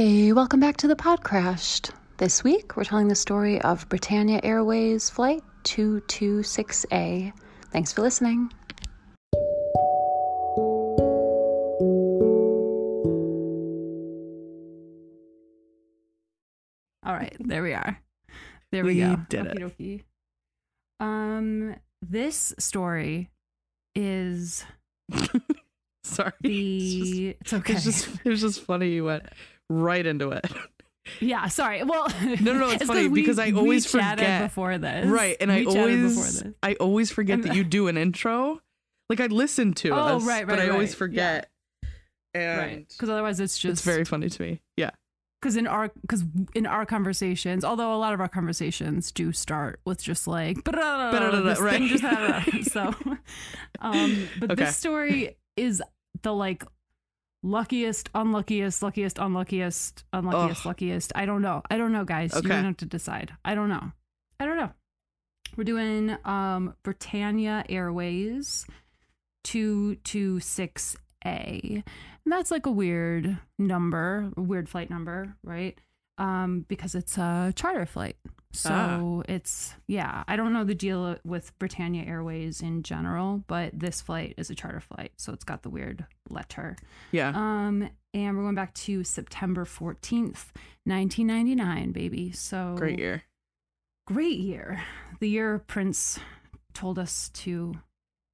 Hey, welcome back to the Podcrashed. This week, we're telling the story of Britannia Airways Flight 226A. Thanks for listening. All right, there we are. There we, We go. did it. Okey-dokey. Um, this story is Sorry. the. It's okay. It's just it was just funny you went right into it. yeah, sorry. Well, No, no, no, it's 'cause funny we- because I always forget. before this, Right. And I We before always this. I always forget And- that you do an intro. Like I listen to Oh, us, right, but right, I always right. forget. And right? Because otherwise, it's just it's very funny to me. Yeah. because in our because in our conversations, although a lot of our conversations do start with just like thing right. just happened. so, um, but Okay. this story is the like luckiest, unluckiest, luckiest, unluckiest, unluckiest, Ugh. luckiest. I don't know. I don't know, guys. You're gonna have to decide. I don't know. I don't know. We're doing um Britannia Airways two two six A. And that's like a weird number, a weird flight number, right? Um, because it's a charter flight. So Ah. it's yeah, I don't know the deal with Britannia Airways in general, but this flight is a charter flight, so it's got the weird letter. Yeah. Um, and we're going back to September 14th, 1999, baby. So Great year. Great year. The year Prince told us to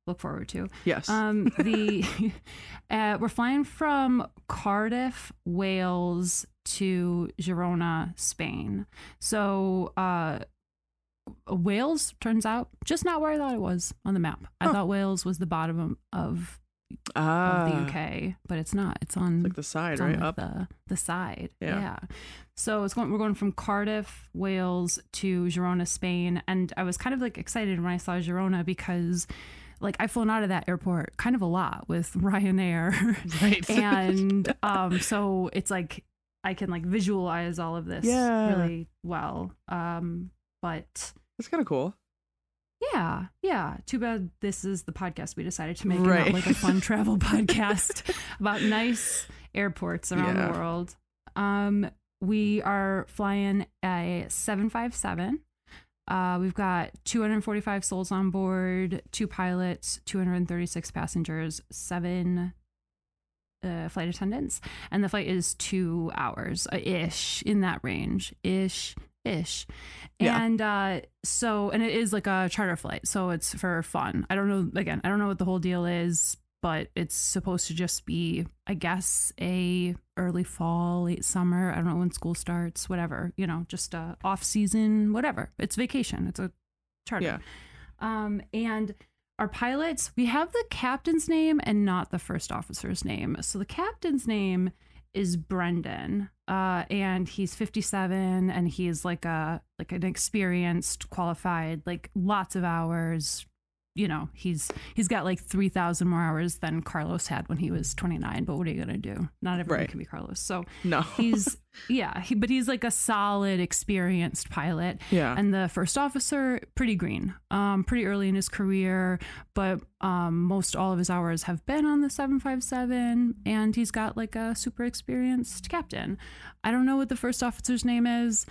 look forward to. Yes. Um, the uh, we're flying from Cardiff, Wales to Girona, Spain. So uh, Wales turns out just not where I thought it was on the map. I thought Wales was the bottom of, ah, of the UK, but it's not. It's on Like the side, it's right? like, Up. the the side. Yeah. Yeah. So it's going. We're going from Cardiff, Wales to Girona, Spain, and I was kind of like excited when I saw Girona because, like, I've flown out of that airport kind of a lot with Ryanair, Right. and um, so it's like I can like visualize all of this Yeah. really well. Um, but That's kind of cool. yeah, yeah. Too bad this is the podcast we decided to make, Right. not like a fun travel podcast about nice airports around Yeah. the world. Um, we are flying a 757. Uh, we've got 245 souls on board, two pilots, 236 passengers, seven uh, flight attendants, and the flight is two hours uh, ish in that range, ish, ish. Yeah. And uh, so, and it is like a charter flight, so it's for fun. I don't know. Again, I don't know what the whole deal is, but it's supposed to just be, I guess, a early fall, late summer. I don't know when school starts, whatever. You know, just a off season, whatever. It's vacation. It's a charter. Yeah. Um, and our pilots, we have the captain's name and not the first officer's name. So the captain's name is Brendan, uh, and he's 57, and he's like a like an experienced, qualified, like lots of hours. You know, he's he's got like 3,000 more hours than Carlos had when he was 29. But what are you gonna do? Not everyone Right. can be Carlos. So No. he's yeah, he, but he's like a solid, experienced pilot yeah. and the first officer pretty green um pretty early in his career but um most all of his hours have been on the 757 and he's got like a super experienced captain i don't know what the first officer's name is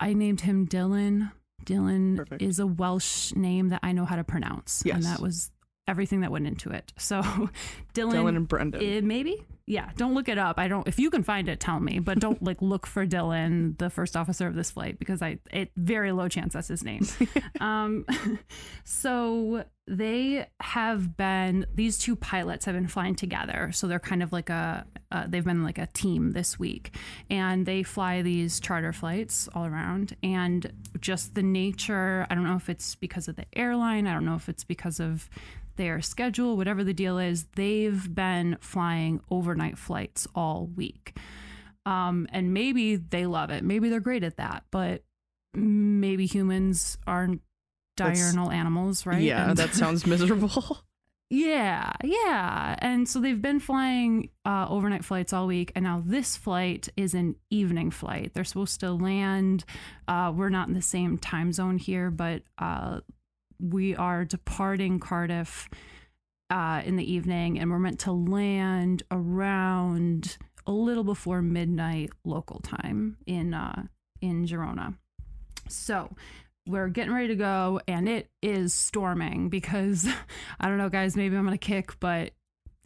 i named him dylan dylan Perfect. is a welsh name that i know how to pronounce and that was everything that went into it. So dylan, Dylan and Brendan. it, maybe? Yeah don't look it up. I don't if you can find it tell me but don't like look for dylan the first officer of this flight because i it very low chance that's his name. Um so they have been these two pilots have been flying together. So they're kind of like a uh, they've been like a team this week. And they fly these charter flights all around. And just the nature i don't know if it's because of the airline i don't know if it's because of their schedule whatever the deal is they've been flying overnight flights all week um, and maybe they love it maybe they're great at that but maybe humans aren't That's- diurnal animals right Yeah, And- that sounds miserable. yeah, yeah. And so they've been flying uh, overnight flights all week, and now this flight is an evening flight. They're supposed to land. Uh, we're not in the same time zone here, but uh, we are departing Cardiff uh, in the evening, and we're meant to land around a little before midnight local time in uh, in Girona. So we're getting ready to go, and it is storming because I don't know, guys. Maybe I'm gonna kick, but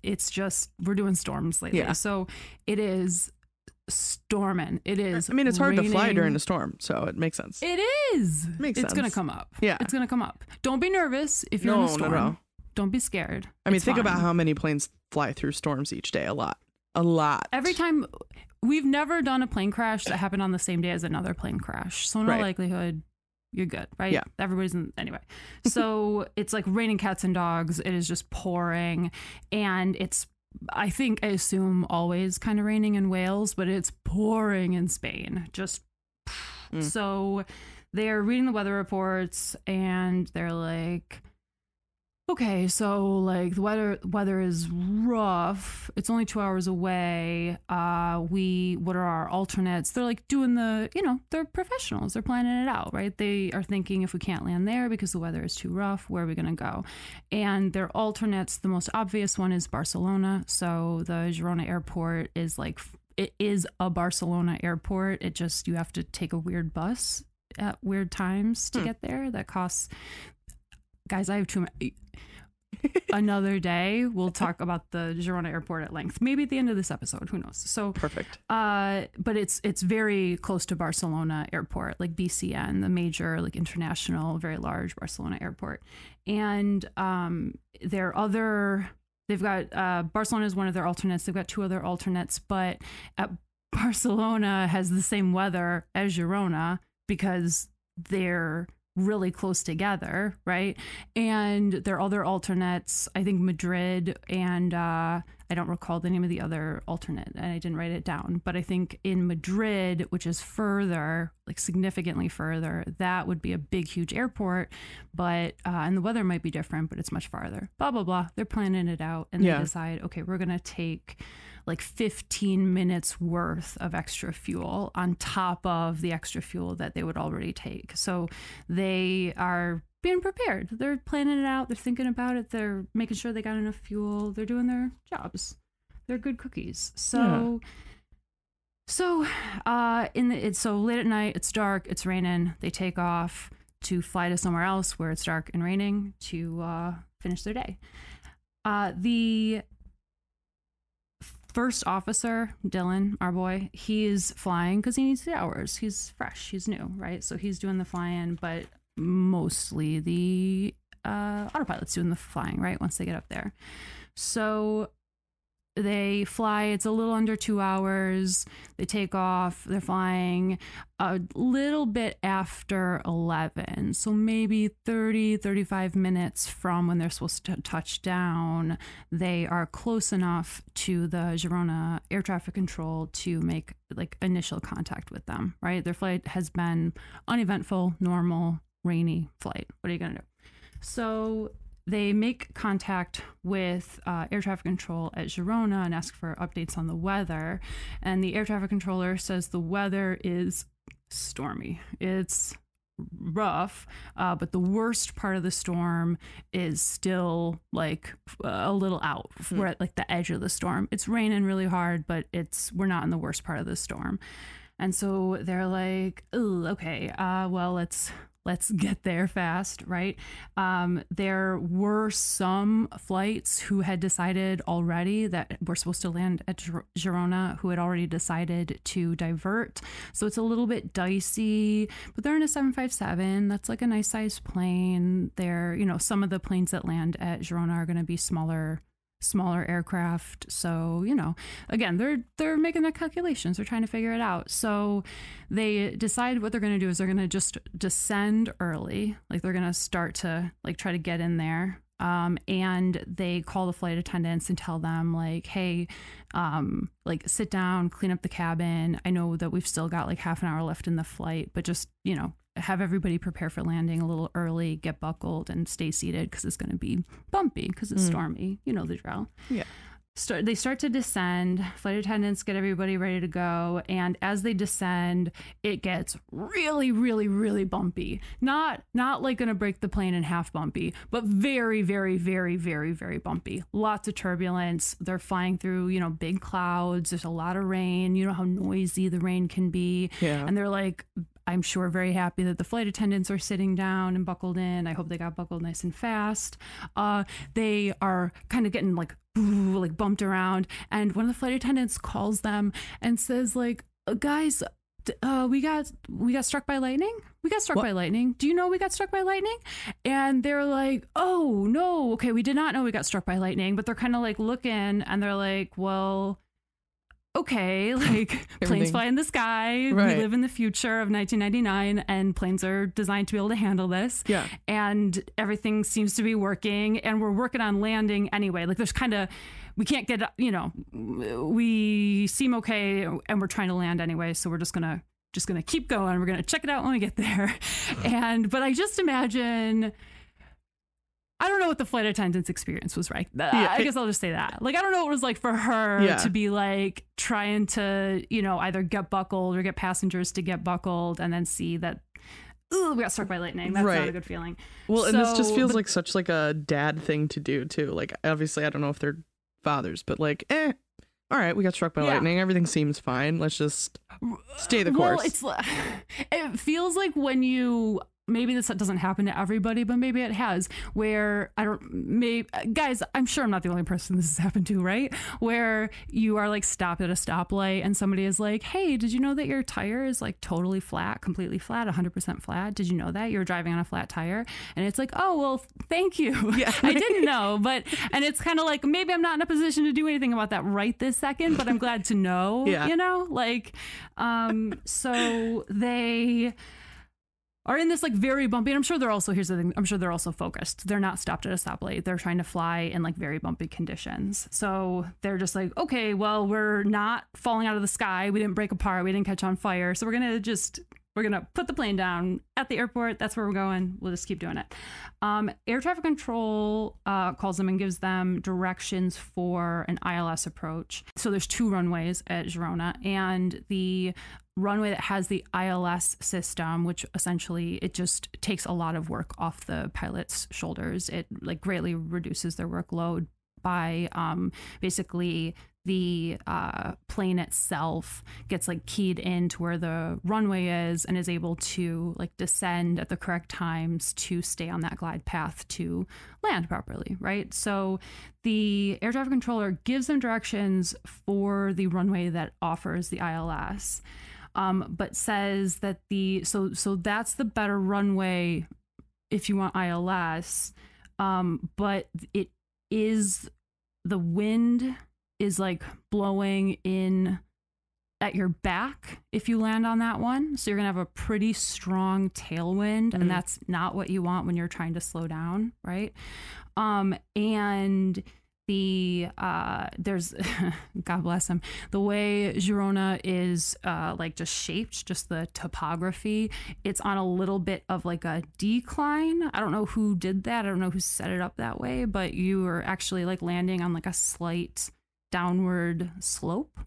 it's just we're doing storms lately. Yeah. So it is storming. It is. I mean, it's hard to fly during a storm, so it makes sense. It is. Makes sense. it's gonna come up. Yeah. It's gonna come up. Don't be nervous if you're in no, a storm. no, no. Don't be scared. I mean, It's think about how many planes fly through storms each day. A lot. A lot. every time we've never done a plane crash that happened on the same day as another plane crash. So in all Right. likelihood, you're good, right? Yeah. Everybody's in anyway. So it's like raining cats and dogs. It is just pouring, and it's. I think I assume always kind of raining in Wales, but it's pouring in Spain. Just Mm. so they're reading the weather reports and they're like, okay, so like the weather weather is rough. It's only two hours away. Uh, we what are our alternates? They're like doing the you know they're professionals. They're planning it out, right? They are thinking if we can't land there because the weather is too rough, where are we gonna go? And their alternates, the most obvious one is Barcelona. So the Girona airport is like it is a Barcelona airport. It just you have to take a weird bus at weird times to Hmm. get there. That costs guys, I have too many another day we'll talk about the Girona airport at length. Maybe at the end of this episode, who knows. So Perfect. uh but it's it's very close to Barcelona airport, like BCN, the major like international very large Barcelona airport. And um their other they've got uh Barcelona is one of their alternates. They've got two other alternates, but at Barcelona has the same weather as Girona because they're really close together, right? And their other alternates, I think Madrid and uh, I don't recall the name of the other alternate, and I didn't write it down. But I think in Madrid, which is further, like significantly further, that would be a big, huge airport. But uh, and the weather might be different, but it's much farther. Blah blah blah. They're planning it out, and Yeah. they decide, okay, we're gonna take like 15 minutes worth of extra fuel on top of the extra fuel that they would already take. So they are being prepared. They're planning it out. They're thinking about it. They're making sure they got enough fuel. They're doing their jobs. They're good cookies. So so uh in the it's so late at night, it's dark, it's raining. They take off to fly to somewhere else where it's dark and raining to uh finish their day. Uh the first officer, Dylan, our boy, he's flying because he needs the hours. He's fresh, he's new, right? So he's doing the flying, but mostly the uh, autopilot's doing the flying, right? Once they get up there. So they fly, it's a little under two hours. They take off, they're flying a little bit after 11. So maybe 30, 35 minutes from when they're supposed to touch down, they are close enough to the Girona air traffic control to make like initial contact with them, right? Their flight has been uneventful, normal, rainy flight. What are you going to do? So they make contact with uh, air traffic control at Girona and ask for updates on the weather. And the air traffic controller says the weather is stormy. It's rough, uh, but the worst part of the storm is still like a little out. We're at like the edge of the storm. It's raining really hard, but it's we're not in the worst part of the storm. And so they're like, okay, uh, well, let's let's get there fast, right?" Um, there were some flights who had decided already that we're supposed to land at Gir- Girona, who had already decided to divert. So it's a little bit dicey, but they're in a 757. That's like a nice sized plane. They're, you know, some of the planes that land at Girona are going to be smaller smaller aircraft. So you know again they're they're making their calculations. They're trying to figure it out. So they decide what they're going to do is they're going to just descend early. Like they're going to start to like try to get in there. Um, and they call the flight attendants and tell them like hey um, like sit down clean up the cabin. I know that we've still got like half an hour left in the flight but just you know have everybody prepare for landing a little early get buckled and stay seated because it's going to be bumpy because it's Mm. stormy. You know the drill. Yeah. start they start to descend. Flight attendants get everybody ready to go and as they descend it gets really really really bumpy. Not not like gonna break the plane in half bumpy but very very very very very bumpy. Lots of turbulence. They're flying through you know big clouds. There's a lot of rain. You know how noisy the rain can be? Yeah. and they're like I'm sure very happy that the flight attendants are sitting down and buckled in. I hope they got buckled nice and fast. Uh, they are kind of getting like like bumped around, and one of the flight attendants calls them and says like, "Uh, "Guys, uh, we got we got struck by lightning. We got struck What? by lightning. Do you know we got struck by lightning?" And they're like, "Oh no, okay, we did not know we got struck by lightning." But they're kind of like looking, and they're like, "Well." Okay, like planes fly in the sky. Right. We live in the future of 1999, and planes are designed to be able to handle this. Yeah. And everything seems to be working, and we're working on landing anyway. Like, there's kind of, we can't get, you know, we seem okay, and we're trying to land anyway. So we're just gonna, just gonna keep going. We're gonna check it out when we get there. And, but I just imagine. I don't know what the flight attendant's experience was like. Yeah. I guess I'll just say that. Like, I don't know what it was like for her Yeah. to be like trying to, you know, either get buckled or get passengers to get buckled and then see that, ooh, we got struck by lightning. That's not a good feeling. Well, and this just feels but- like such like a dad thing to do too. Like obviously, I don't know if they're fathers, but like, eh, all right, we got struck by Yeah. lightning. Everything seems fine. Let's just stay the course. Well, it's it feels like when you maybe this doesn't happen to everybody, but maybe it has. Where I don't, maybe guys, I'm sure I'm not the only person this has happened to, right? Where you are like stopped at a stoplight and somebody is like, "Hey, did you know that your tire is like totally flat, completely flat, 100% flat? Did you know that you're driving on a flat tire?" And it's like, "Oh, well, thank you. Yeah. I didn't know." But and it's kind of like maybe I'm not in a position to do anything about that right this second, but I'm glad to know. Yeah. You know, like, um, so they are in this like very bumpy and i'm sure they're also here's the thing i'm sure they're also focused. They're not stopped at a stoplight. They're trying to fly in like very bumpy conditions. So they're just like okay well we're not falling out of the sky. We didn't break apart. We didn't catch on fire. So we're gonna just we're gonna put the plane down at the airport. That's where we're going. We'll just keep doing it. Um, air traffic control uh, calls them and gives them directions for an ils approach. So there's two runways at girona and the runway that has the ILS system, which essentially it just takes a lot of work off the pilot's shoulders. It like greatly reduces their workload by um, basically the uh, plane itself gets like keyed into where the runway is and is able to like descend at the correct times to stay on that glide path to land properly, right? So the air traffic controller gives them directions for the runway that offers the ILS um, but says that the so so that's the better runway if you want ILS, um, but it is the wind is like blowing in at your back if you land on that one. So you're gonna have a pretty strong tailwind, Mhm. and that's not what you want when you're trying to slow down, right? Um, and the uh there's god bless him. The way girona is uh like just shaped just the topography it's on a little bit of like a decline. I don't know who did that. I don't know who set it up that way but you are actually like landing on like a slight downward slope.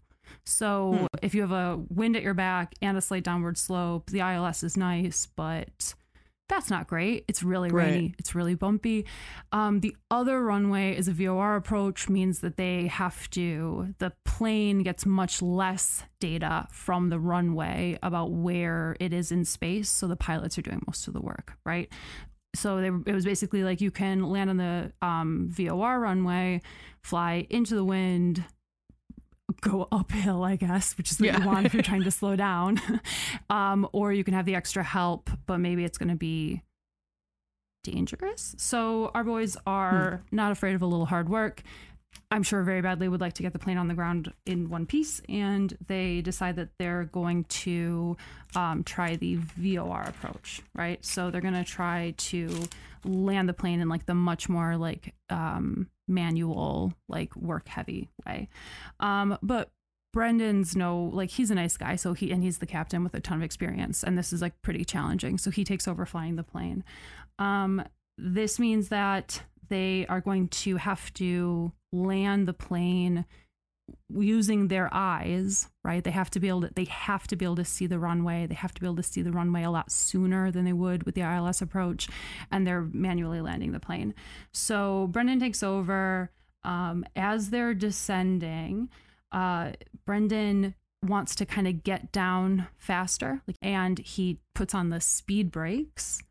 So Hmm. if you have a wind at your back and a slight downward slope the ils is nice but that's not great. It's really Right. rainy. It's really bumpy. Um, the other runway is a VOR approach, means that they have to, the plane gets much less data from the runway about where it is in space. So the pilots are doing most of the work, right? So they, it was basically like you can land on the um, VOR runway, fly into the wind, go uphill, I guess, which is what Yeah. you want if you're trying to slow down. um, or you can have the extra help, but maybe it's going to be dangerous. So our boys are not afraid of a little hard work. I'm sure very badly would like to get the plane on the ground in one piece, and they decide that they're going to um, try the VOR approach, right? So they're going to try to land the plane in like the much more like um, manual, like work heavy way. Um, but Brendan's no like he's a nice guy, so he and he's the captain with a ton of experience, and this is like pretty challenging. So he takes over flying the plane. Um, this means that they are going to have to land the plane using their eyes right? They have to be able to they have to be able to see the runway. They have to be able to see the runway a lot sooner than they would with the ILS approach and they're manually landing the plane. So Brendan takes over um, as they're descending uh, Brendan wants to kind of get down faster like, and he puts on the speed brakes.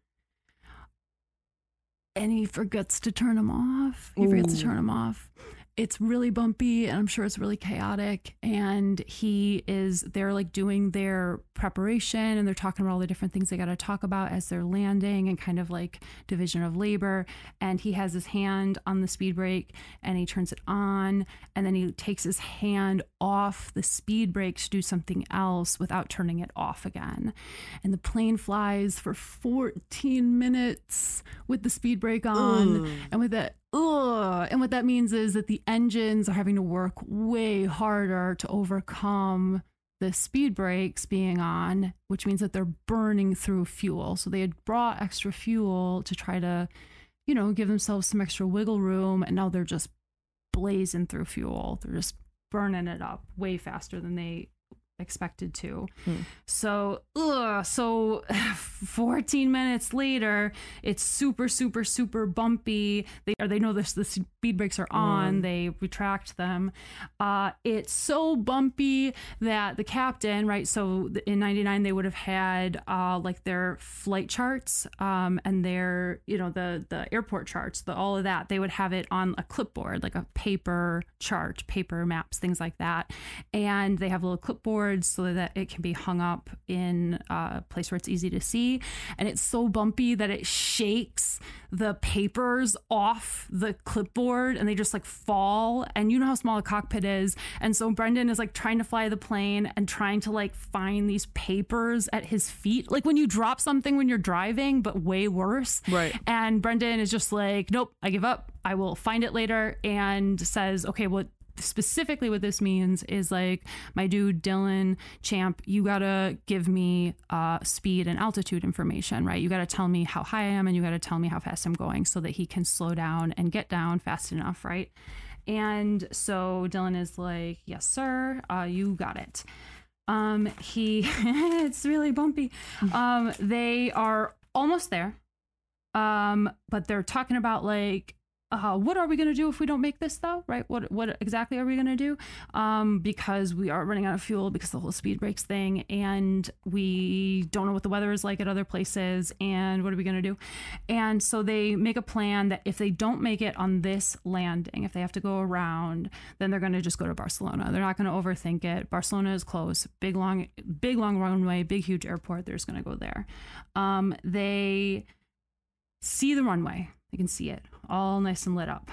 And he forgets to turn them off. He forgets to turn them off it's really bumpy and I'm sure it's really chaotic. And he is, they're like doing their preparation and they're talking about all the different things they got to talk about as they're landing and kind of like division of labor. And he has his hand on the speed brake and he turns it on. And then he takes his hand off the speed brake to do something else without turning it off again. And the plane flies for 14 minutes with the speed brake on. Ooh. And with it, ugh. And what that means is that the engines are having to work way harder to overcome the speed brakes being on, which means that they're burning through fuel. So they had brought extra fuel to try to, you know, give themselves some extra wiggle room. And now they're just blazing through fuel. They're just burning it up way faster than they expected to. Hmm. So, ugh, so 14 minutes later, it's super, super, super bumpy. They or they know this the speed brakes are on. Mm. They retract them. Uh, it's so bumpy that the captain, right? So in '99, they would have had uh, like their flight charts um, and their, you know, the the airport charts, the all of that. They would have it on a clipboard, like a paper chart, paper maps, things like that. And they have a little clipboard boards so that it can be hung up in a place where it's easy to see. And it's so bumpy that it shakes the papers off the clipboard and they just like fall. And you know how small a cockpit is. And so Brendan is like trying to fly the plane and trying to like find these papers at his feet. Like when you drop something when you're driving, but way worse. Right. And Brendan is just like, nope, I give up. I will find it later and says, okay, well, specifically what this means is like my dude Dylan Champ, you gotta give me uh, speed and altitude information, right? You gotta tell me how high I am and you gotta tell me how fast I'm going so that he can slow down and get down fast enough, right? And so Dylan is like, yes, sir, uh, you got it. Um, he, it's really bumpy. Um, they are almost there. Um, but they're talking about like uh, what are we going to do if we don't make this though right? What what exactly are we going to do? Um, because we are running out of fuel because the whole speed brakes thing and we don't know what the weather is like at other places and what are we going to do? And so they make a plan that if they don't make it on this landing if they have to go around then they're going to just go to barcelona. They're not going to overthink it. Barcelona is close. Big long big long runway big huge airport. They're just going to go there. Um, they see the runway. They can see it all nice and lit up.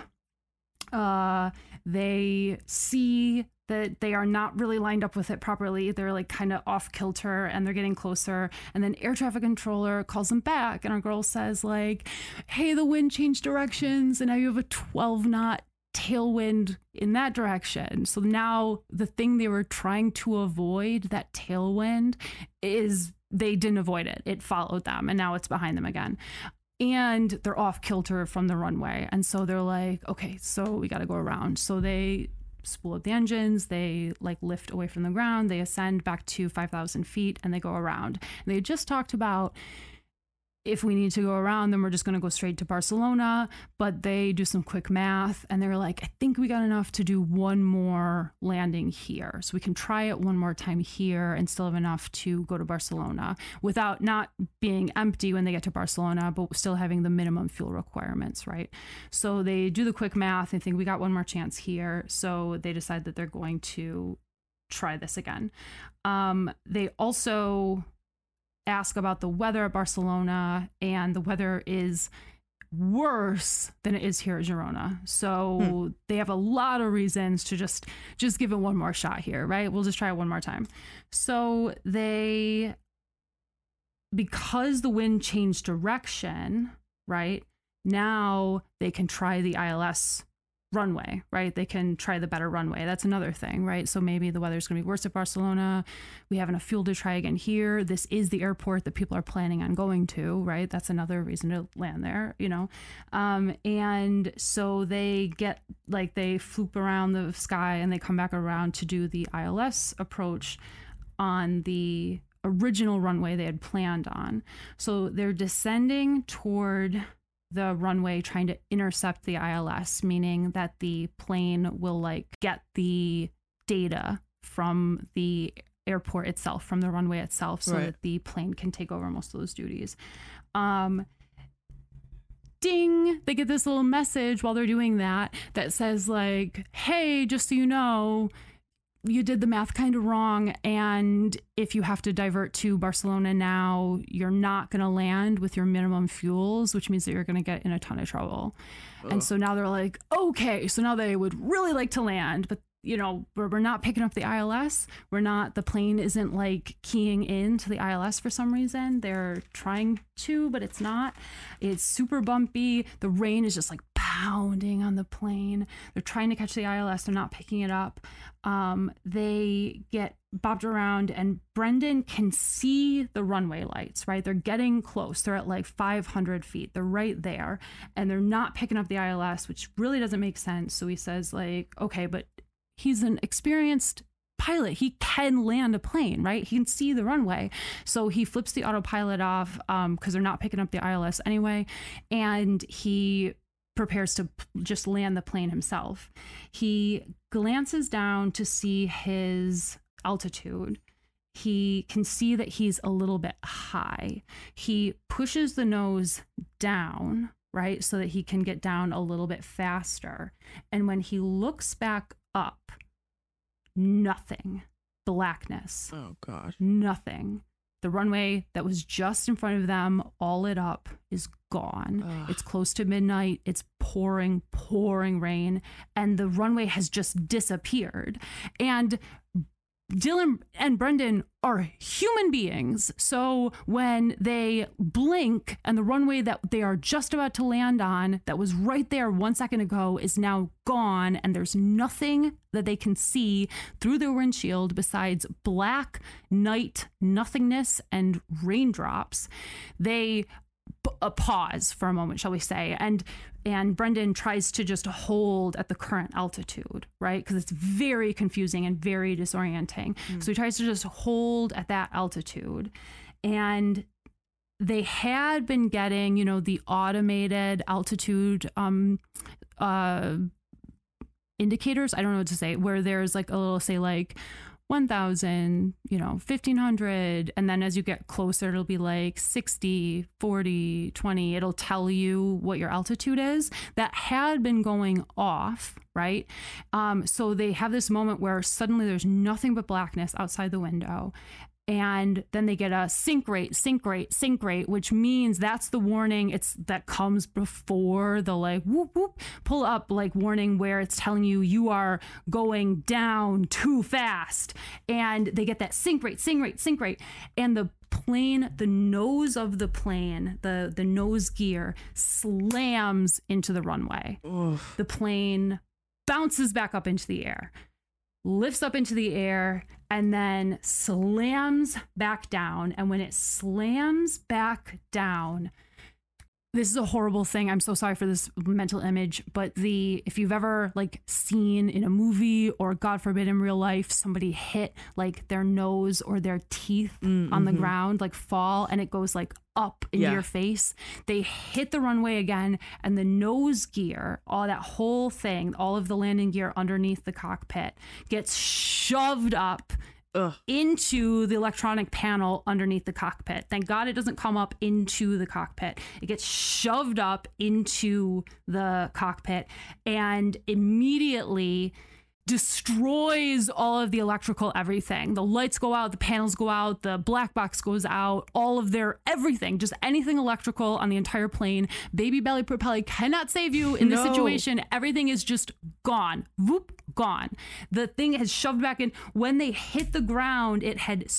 Uh, they see that they are not really lined up with it properly. They're like kind of off kilter and they're getting closer. And then air traffic controller calls them back and our girl says like, "Hey, the wind changed directions and now you have a 12 knot tailwind in that direction." So now the thing they were trying to avoid, that tailwind, is they didn't avoid it. It followed them and now it's behind them again and they're off kilter from the runway. And so they're like, okay, so we got to go around. So they spool up the engines, they like lift away from the ground, they ascend back to 5,000 feet, and they go around. And they just talked about if we need to go around, then we're just going to go straight to Barcelona. But they do some quick math and they're like, I think we got enough to do one more landing here. So we can try it one more time here and still have enough to go to Barcelona without not being empty when they get to Barcelona, but still having the minimum fuel requirements, right? So they do the quick math and think we got one more chance here. So they decide that they're going to try this again. Um, they also ask about the weather at Barcelona, and the weather is worse than it is here at Girona. So hmm. they have a lot of reasons to just just give it one more shot here, right? We'll just try it one more time. So they because the wind changed direction, right? Now they can try the ILS runway, right? They can try the better runway. That's another thing, right? So maybe the weather's going to be worse at Barcelona. We have enough fuel to try again here. This is the airport that people are planning on going to, right? That's another reason to land there, you know? Um, and so they get like they floop around the sky and they come back around to do the ILS approach on the original runway they had planned on. So they're descending toward the runway trying to intercept the ILS, meaning that the plane will like get the data from the airport itself, from the runway itself, so Right. that the plane can take over most of those duties. Um, ding, they get this little message while they're doing that that says, like, hey, just so you know, you did the math kind of wrong. And if you have to divert to Barcelona now, you're not going to land with your minimum fuels, which means that you're going to get in a ton of trouble. And so now they're like, okay, so now they would really like to land, but you know, we're, we're not picking up the ILS. We're not, the plane isn't like keying in to the ILS for some reason. They're trying to, but it's not. It's super bumpy. The rain is just like pounding on the plane. They're trying to catch the ILS. They're not picking it up. Um, they get bobbed around, and Brendan can see the runway lights, right? They're getting close. They're at like 500 feet. They're right there, and they're not picking up the ILS, which really doesn't make sense. So he says, like, okay, but he's an experienced pilot. He can land a plane, right? He can see the runway. So he flips the autopilot off because they're not picking up the ILS anyway. And he prepares to just land the plane himself. He glances down to see his altitude. He can see that he's a little bit high. He pushes the nose down, right? So that he can get down a little bit faster. And when he looks back up, nothing. Blackness Oh gosh. nothing. The runway that was just in front of them, all lit up, is gone. Ugh. It's close to midnight. It's pouring, pouring rain, and the runway has just disappeared. And Dylan and Brendan are human beings. So when they blink and the runway that they are just about to land on, that was right there one second ago, is now gone, and there's nothing that they can see through their windshield besides black night nothingness and raindrops. They a pause for a moment, shall we say, and and Brendan tries to just hold at the current altitude, right? Because it's very confusing and very disorienting. So he tries to just hold at that altitude, and they had been getting, you know, the automated altitude um, uh, indicators. I don't know what to say, where there's like a little say like 1000 you know 1500 and then as you get closer it'll be like 60 40 20 it'll tell you what your altitude is. That had been going off right? Um, so they have this moment where suddenly there's nothing but blackness outside the window and then they get a sink rate sink rate sink rate which means that's the warning. It's that comes before the like whoop whoop pull up like warning where it's telling you you are going down too fast. And they get that sink rate sink rate sink rate. And the plane the nose of the plane the the nose gear slams into the runway. Oof. the plane bounces back up into the air, lifts up into the air, and then slams back down. And when it slams back down, this is a horrible thing. I'm so sorry for this mental image, but the if you've ever like seen in a movie or God forbid in real life somebody hit like their nose or their teeth mm, on the mm-hmm. ground like fall and it goes like up into Yeah. your face, they hit the runway again and the nose gear, all that whole thing, all of the landing gear underneath the cockpit gets shoved up Ugh. into the electronic panel underneath the cockpit. Thank God it doesn't come up into the cockpit. It gets shoved up into the cockpit and immediately destroys all of the electrical everything. The lights go out, the panels go out, the black box goes out, all of their everything, just anything electrical on the entire plane. Baby belly propelli cannot save you in this No. situation. Everything is just gone. Whoop, gone. The thing has shoved back in. When they hit the ground, it had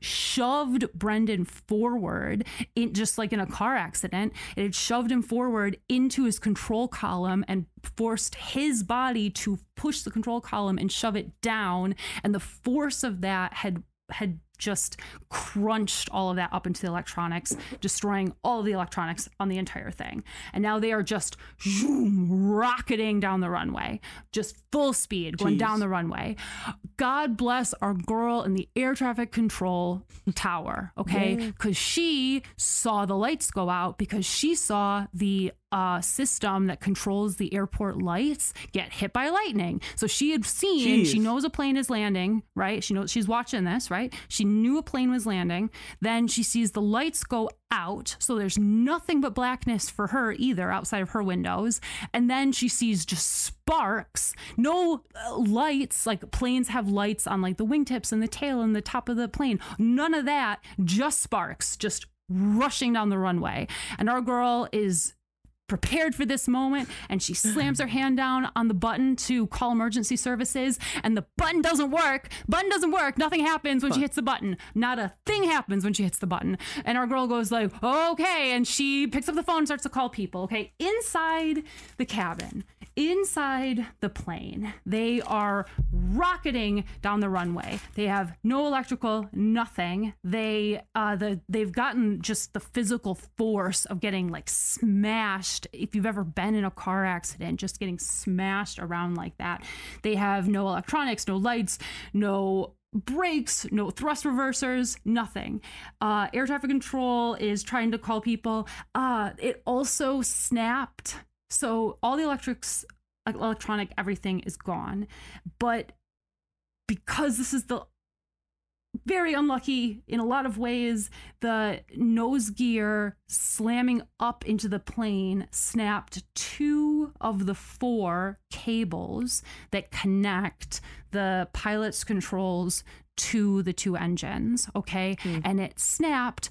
shoved Brendan forward in just like in a car accident. It had shoved him forward into his control column and forced his body to push the control column and shove it down. And the force of that had had just crunched all of that up into the electronics, destroying all the electronics on the entire thing. And now they are just zoom, rocketing down the runway, just full speed going Jeez. down the runway. God bless our girl in the air traffic control tower, okay? Because she saw the lights go out because she saw the uh, system that controls the airport lights get hit by lightning. So she had seen, she knows a plane is landing, right? She knows she's watching this, right? She knew a plane was landing. Then she sees the lights go out. So there's nothing but blackness for her either outside of her windows. And then she sees just sparks, no uh, lights, like planes have lights on like the wingtips and the tail and the top of the plane. None of that, just sparks, just rushing down the runway. And our girl is prepared for this moment and she slams her hand down on the button to call emergency services and the button doesn't work. Button doesn't work. Nothing happens when she hits the button. Not a thing happens when she hits the button. And our girl goes like okay and she picks up the phone and starts to call people okay? Inside the cabin inside the plane they are rocketing down the runway. They have no electrical nothing. They uh the they've gotten just the physical force of getting like smashed if you've ever been in a car accident just getting smashed around like that they have no electronics no lights no brakes, no thrust reversers, nothing. Uh, air traffic control is trying to call people. Uh, it also snapped. So all the electrics, electronic, everything is gone. But because this is the very unlucky in a lot of ways. The nose gear slamming up into the plane snapped two of the four cables that connect the pilot's controls to the two engines. Okay. Hmm. And it snapped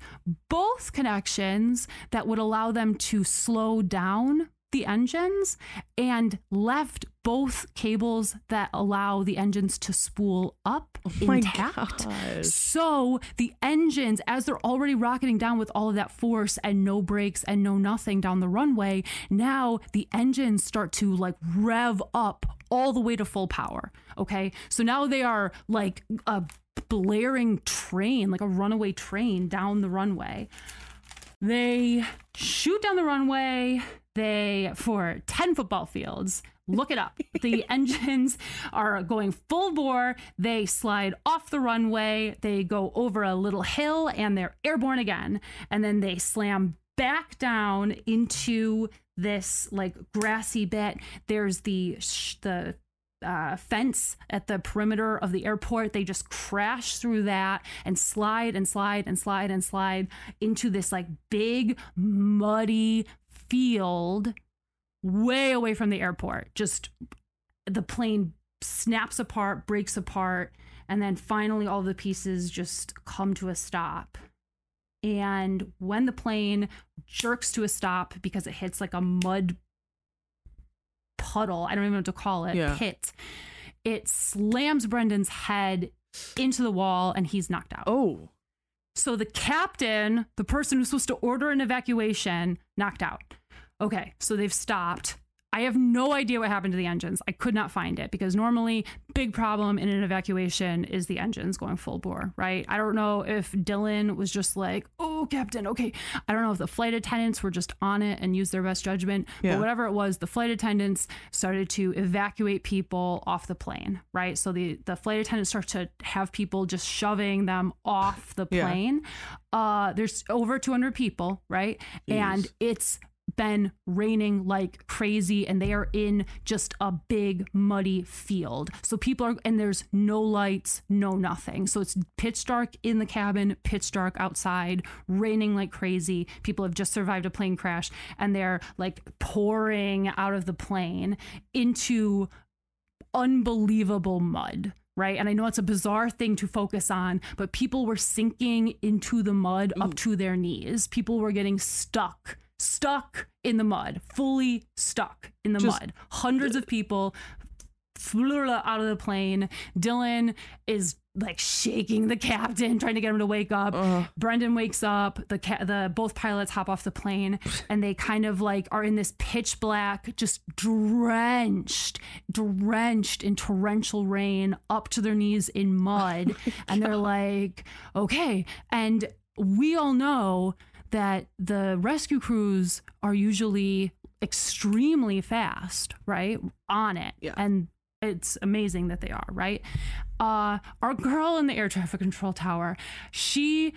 both connections that would allow them to slow down the engines and left both cables that allow the engines to spool up Oh intact. gosh. So the engines, as they're already rocketing down with all of that force and no brakes and no nothing down the runway, now the engines start to like rev up all the way to full power. Okay. So now they are like a blaring train, like a runaway train down the runway. They shoot down the runway. They, for 10 football fields, look it up. The engines are going full bore. They slide off the runway. They go over a little hill and they're airborne again. And then they slam back down into this like grassy bit. There's the, sh- the, uh, fence at the perimeter of the airport. They just crash through that and slide and slide and slide and slide into this like big muddy field way away from the airport. Just the plane snaps apart, breaks apart, and then finally all the pieces just come to a stop. And when the plane jerks to a stop because it hits like a mud puddle, I don't even know what to call it, Yeah. pit, it slams Brendan's head into the wall and he's knocked out. Oh, So the captain, the person who's supposed to order an evacuation, knocked out. Okay, so they've stopped. I have no idea what happened to the engines. I could not find it because normally big problem in an evacuation is the engines going full bore, right? I don't know if Dylan was just like, "Oh, captain, okay." I don't know if the flight attendants were just on it and used their best judgment, Yeah. but whatever it was, the flight attendants started to evacuate people off the plane, right? So the the flight attendants start to have people just shoving them off the Yeah. plane. Uh there's over 200 people, right? And it's been raining like crazy and they are in just a big muddy field. So people are and there's no lights, no nothing. So it's pitch dark in the cabin, pitch dark outside, raining like crazy. People have just survived a plane crash and they're like pouring out of the plane into unbelievable mud. Right. And I know it's a bizarre thing to focus on, but people were sinking into the mud up to their knees. People were getting stuck, stuck in the mud, fully stuck in the Just- mud. Hundreds of people flew out of the plane. Dylan is like shaking the captain, trying to get him to wake up. Ugh. Brendan wakes up. The ca- the both pilots hop off the plane, and they kind of like are in this pitch black, just drenched, drenched in torrential rain, up to their knees in mud, oh and they're like, okay. And we all know that the rescue crews are usually extremely fast, right? On it, Yeah. and it's amazing that they are, right? Uh, our girl in the air traffic control tower, she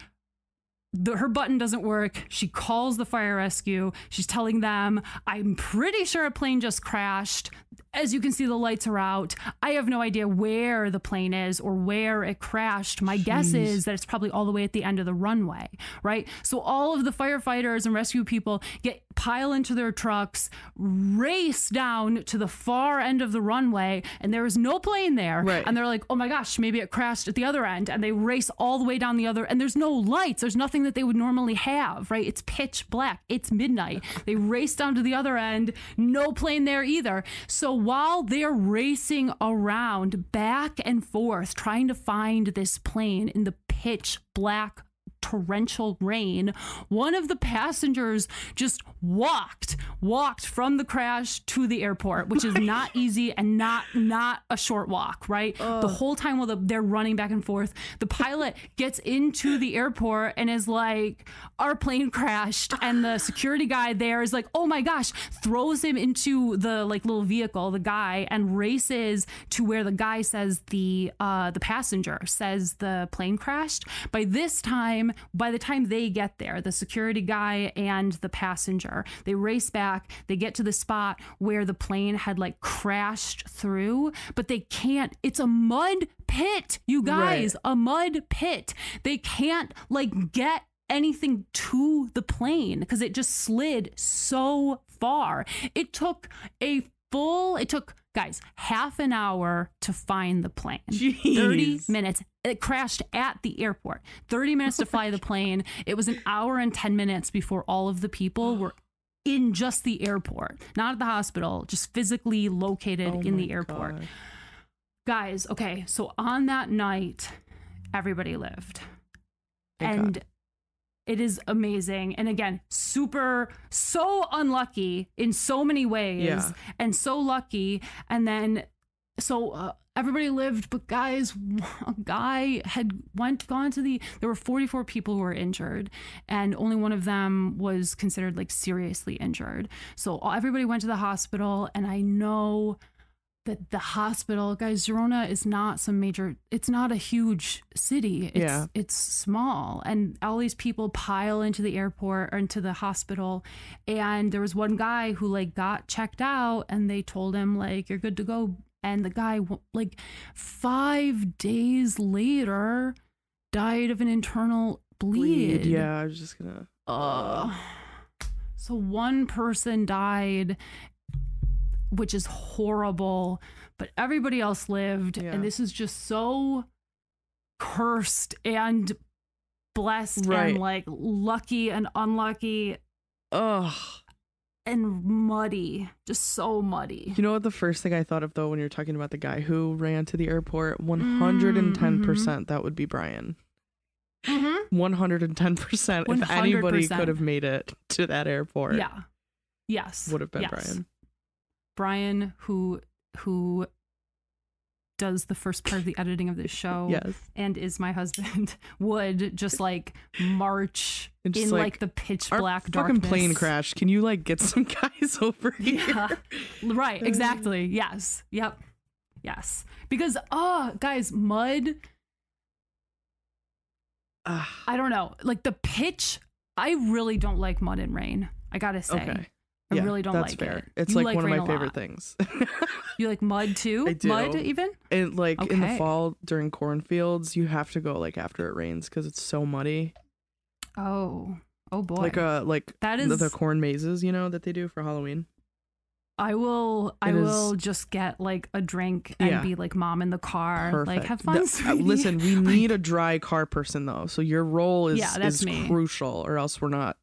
the, her button doesn't work. She calls the fire rescue. She's telling them, I'm pretty sure a plane just crashed. As you can see, the lights are out. I have no idea where the plane is or where it crashed. My guess is that it's probably all the way at the end of the runway, right? So all of the firefighters and rescue people get pile into their trucks, race down to the far end of the runway, and there is no plane there. Right. And they're like, oh my gosh, maybe it crashed at the other end. And they race all the way down the other, and there's no lights. There's nothing that they would normally have, right? It's pitch black. It's midnight. They race down to the other end, no plane there either. So while they're racing around back and forth, trying to find this plane in the pitch black torrential rain, one of the passengers just walked, walked from the crash to the airport, which is not easy and not not a short walk, right? The whole time while the, they're running back and forth, the pilot gets into the airport and is like, "Our plane crashed," and the security guy there is like, "Oh my gosh!" throws him into the like little vehicle, the guy, and races to where the guy says the uh, the passenger says the plane crashed. By this time, by the time they get there, the security guy and the passenger, they race back. They get to the spot where the plane had like crashed through, but they can't. It's a mud pit, you guys, a mud pit. They can't like get anything to the plane because it just slid so far. It took a full, it took, guys, half an hour to find the plane. 30 minutes. It crashed at the airport. 30 minutes to fly the plane. It was an hour and 10 minutes before all of the people were in just the airport, not at the hospital, just physically located Oh in the airport. God. Guys, okay, so on that night, everybody lived. Thank and God. it is amazing. And again, super, so unlucky in so many ways Yeah. and so lucky. And then, so uh, everybody lived, but guys, a guy had went, gone to the, there were 44 people who were injured and only one of them was considered like seriously injured. So everybody went to the hospital and I know that the hospital guys Girona is not some major it's not a huge city it's Yeah. it's small and all these people pile into the airport or into the hospital and there was one guy who like got checked out and they told him like you're good to go and the guy like 5 days later died of an internal bleed, Bleed. Yeah, I was just gonna. uh, so one person died, which is horrible, but everybody else lived. Yeah. And this is just so cursed and blessed Right. and like lucky and unlucky Ugh. And muddy. Just so muddy. You know what the first thing I thought of though when you're talking about the guy who ran to the airport? 110% Mm-hmm. percent that would be Brian. Mm-hmm. 110% if anybody could have made it to that airport Yeah. Yes. would have been Yes. Brian. Brian, who who does the first part of the editing of this show Yes. and is my husband would just like march just in like, like, the pitch black fucking darkness. plane crash Can you like get some guys over here? Yeah. Right, exactly. Yes. Yep. Yes. Because oh, guys, mud, Ah, I don't know. Like the pitch, I really don't like mud and rain. I got to say. okay. I yeah, really don't like that's like fair. it. It's You like, one of my favorite lot. things. You like mud too? I do. Mud even? and like in the fall during cornfields, you have to go like after it rains because it's so muddy. Oh. Oh boy. Like uh like that is the, the corn mazes, you know, that they do for Halloween. I will I It is- will just get like a drink and Yeah. be like mom in the car. Perfect. Like have fun. uh, sweetie." listen, we Like, need a dry car person though, so your role is Yeah, that's is me. crucial, or else we're not.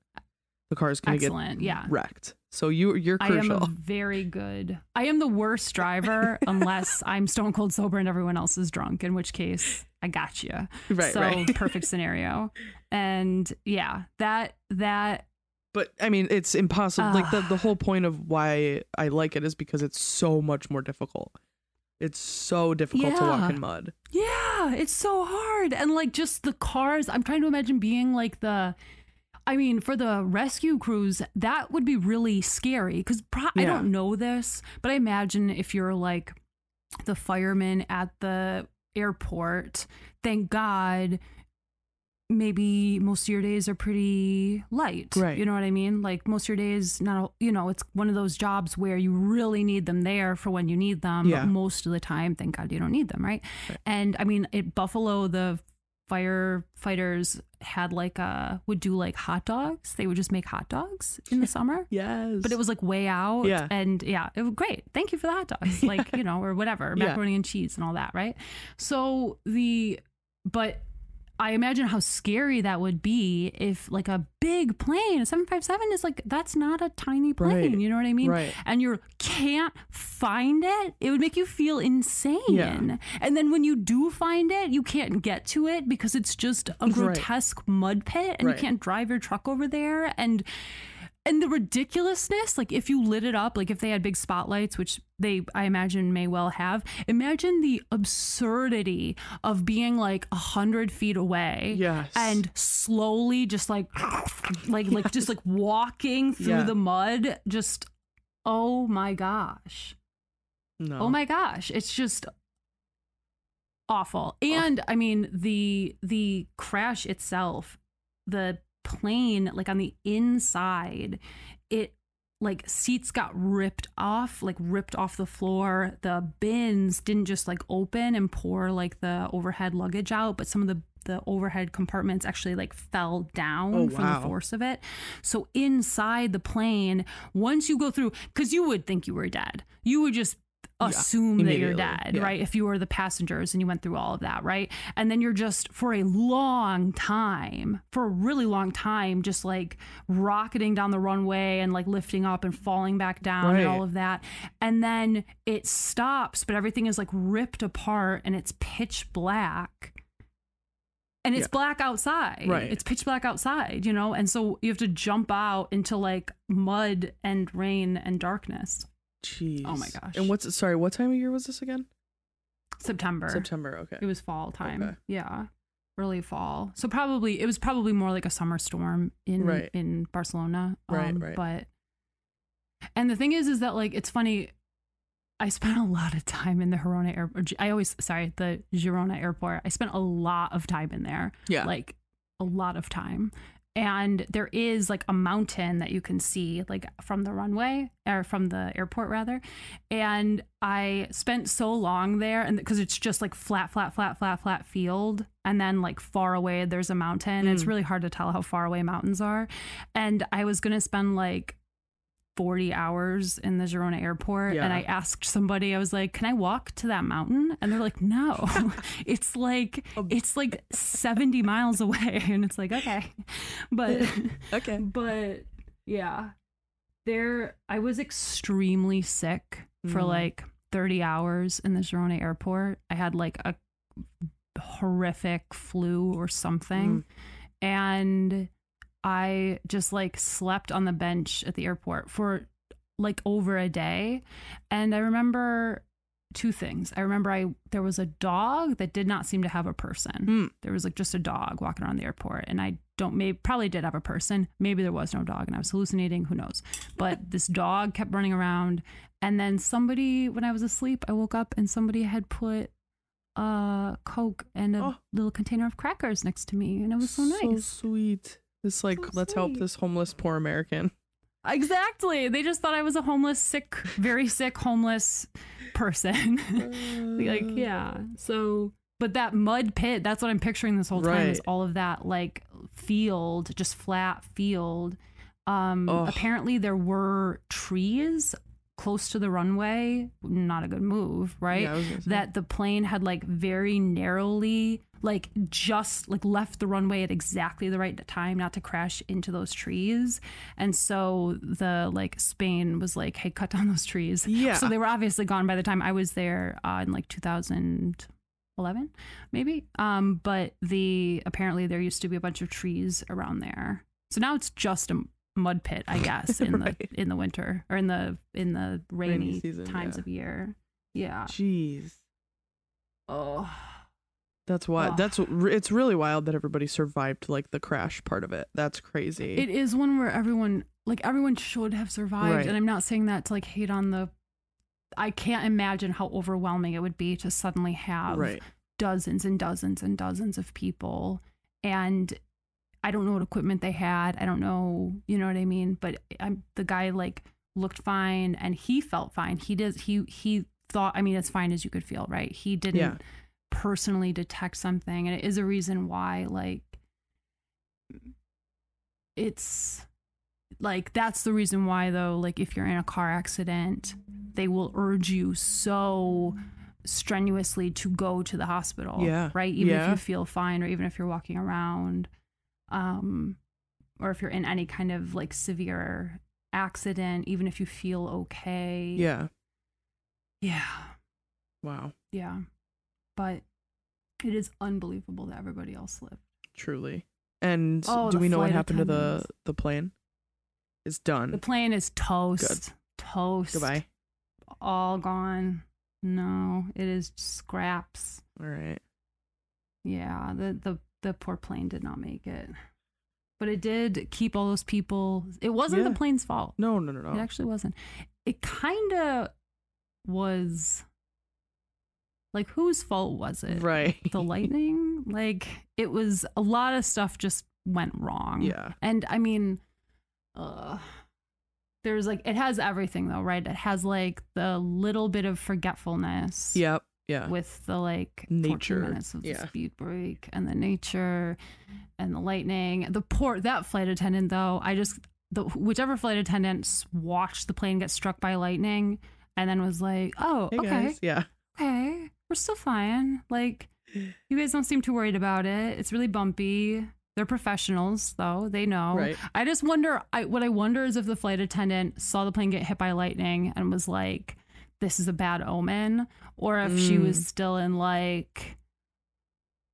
The car's gonna Excellent, get yeah. wrecked. So you you're crucial. I am a very good. I am the worst driver unless I'm stone cold sober and everyone else is drunk. In which case, I got you. right, so right. perfect scenario. And yeah, that that But I mean, it's impossible. like the the whole point of why I like it is because it's so much more difficult. It's so difficult to walk in mud. Yeah, it's so hard. And like just the cars, I'm trying to imagine being like the I mean, for the rescue crews, that would be really scary because pro- I don't know this, but I imagine if you're like the fireman at the airport, thank God, maybe most of your days are pretty light. Right. You know what I mean? Like most of your days, not, you know, it's one of those jobs where you really need them there for when you need them. Yeah. But most of the time, thank God you don't need them. Right. Right. And I mean, at Buffalo, the firefighters had like a would do like hot dogs. They would just make hot dogs in the summer. Yes. But it was like way out. Yeah. And yeah, it was great. Thank you for the hot dogs. Like, you know, or whatever, Yeah. macaroni and cheese and all that, right? So the, but I imagine how scary that would be if like a big plane, a 757 is like, that's not a tiny plane. Right. You know what I mean? Right. And you can't find it. It would make you feel insane. Yeah. And then when you do find it, you can't get to it because it's just a Right. grotesque mud pit and Right. you can't drive your truck over there. And and the ridiculousness like if you lit it up like if they had big spotlights which they i imagine may well have imagine the absurdity of being like a hundred feet away Yes. and slowly just like like like just like walking through Yeah. the mud just oh my gosh no. Oh my gosh, it's just awful. And I mean the the crash itself, the plane like on the inside, it like seats got ripped off, like ripped off the floor. The bins didn't just like open and pour like the overhead luggage out, but some of the the overhead compartments actually like fell down Oh, from wow. the force of it. So inside the plane, once you go through, because you would think you were dead, you would just Yeah, assume that you're dead, yeah. right? If you were the passengers and you went through all of that, right? And then you're just for a long time, for a really long time, just like rocketing down the runway and like lifting up and falling back down and all of that. And then it stops, but everything is like ripped apart and it's pitch black. And it's Yeah. black outside. Right. It's pitch black outside, you know? And so you have to jump out into like mud and rain and darkness. Jeez. Oh my gosh. And what's sorry? What time of year was this again? September. September. Okay. It was fall time. Okay. Yeah. Early fall. So probably it was probably more like a summer storm in Right. in Barcelona. Right, Um, right. But and the thing is is that like it's funny I spent a lot of time in the Girona airport. I always sorry, the Girona airport. I spent a lot of time in there. Yeah. Like a lot of time. And there is like a mountain that you can see like from the runway or from the airport rather. And I spent so long there and because it's just like flat, flat, flat, flat, flat field. And then like far away there's a mountain. It's Mm. really hard to tell how far away mountains are. And I was gonna spend like 40 hours in the Girona airport and I asked somebody I was like can I walk to that mountain? And they're like no. It's like it's like 70 miles away and it's like okay. But okay. but yeah. There I was extremely sick for Mm. like 30 hours in the Girona airport. I had like a horrific flu or something. And I just like slept on the bench at the airport for like over a day. And I remember two things. I remember I there was a dog that did not seem to have a person. Hmm. There was like just a dog walking around the airport and I don't maybe probably did have a person. Maybe there was no dog and I was hallucinating, who knows. But this dog kept running around and then somebody when I was asleep, I woke up and somebody had put a coke and a Oh. little container of crackers next to me and it was so nice. So sweet. This like So let's help this homeless poor American. Exactly. They just thought I was a homeless, sick, very sick, homeless person. like, Uh, yeah. So, but that mud pit, that's what I'm picturing this whole time is all of that like field, just flat field. Um, Ugh. apparently there were trees close to the runway, not a good move, right? Yeah, I was gonna say. that the plane had like very narrowly like just like left the runway at exactly the right time not to crash into those trees and so the like spain was like hey cut down those trees Yeah. so they were obviously gone by the time i was there uh, in like 2011 maybe um but the apparently there used to be a bunch of trees around there so now it's just a mud pit i guess in Right. the in the winter or in the in the rainy, Rainy season, times yeah. of year yeah Jeez. oh That's why. That's it's really wild that everybody survived like the crash part of it. That's crazy. It is one where everyone like everyone should have survived Right. and I'm not saying that to like hate on the I can't imagine how overwhelming it would be to suddenly have right. dozens and dozens and dozens of people and I don't know what equipment they had. I don't know, you know what I mean, but I'm the guy like looked fine and he felt fine. He did he he thought I mean as fine as you could feel, right? He didn't Yeah. Personally detect something and it is a reason why like it's like that's the reason why though like if you're in a car accident they will urge you so strenuously to go to the hospital Yeah. right even if you feel fine or even if you're walking around um or if you're in any kind of like severe accident even if you feel okay Yeah. yeah Wow. yeah but it is unbelievable that everybody else lived Truly. And Oh, do we know what happened to the the plane? It's done. the plane is toast toast Goodbye. all gone. No, it is scraps. All right. Yeah, the the the poor plane did not make it. But it did keep all those people. It wasn't Yeah. the plane's fault. No, no, no, no. It actually wasn't. It kind of was like whose fault was it? right. The lightning? like it was a lot of stuff just went wrong. Yeah. And I mean, uh, there's like, it has everything though, right? It has like the little bit of forgetfulness Yep. Yeah. with the like Nature, minutes of the yeah. speed brake and the nature and the lightning. The poor, that flight attendant though, I just, the whichever flight attendant s- watched the plane get struck by lightning and then was like, oh, Hey okay, guys. Yeah. okay, we're still fine. Like, you guys don't seem too worried about it. It's really bumpy. They're professionals, though. They know. Right. I just wonder. I, what I wonder is if the flight attendant saw the plane get hit by lightning and was like, "This is a bad omen," or if she Mm. was still in like,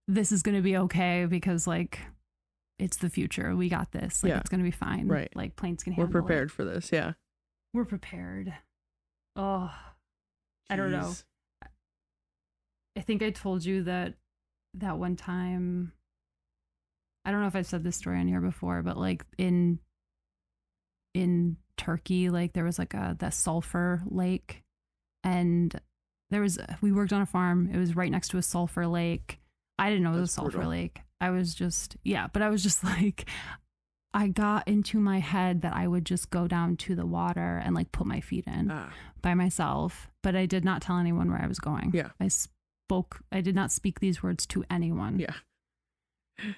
"This is going to be okay because like, it's the future. We got this. Like, Yeah. it's going to be fine. Right. Like, planes can handle. We're handle it. prepared for this. Yeah. We're prepared." Oh, I don't know. I think I told you that that one time. I don't know if I've said this story on here before, but like in in Turkey, like there was like a that sulfur lake, and there was we worked on a farm. It was right next to a sulfur lake. I didn't know it was That's a sulfur brutal. lake. I was just yeah, but I was just like. I got into my head that I would just go down to the water and like put my feet in Ah. by myself, but I did not tell anyone where I was going. Yeah. I spoke, I did not speak these words to anyone. Yeah.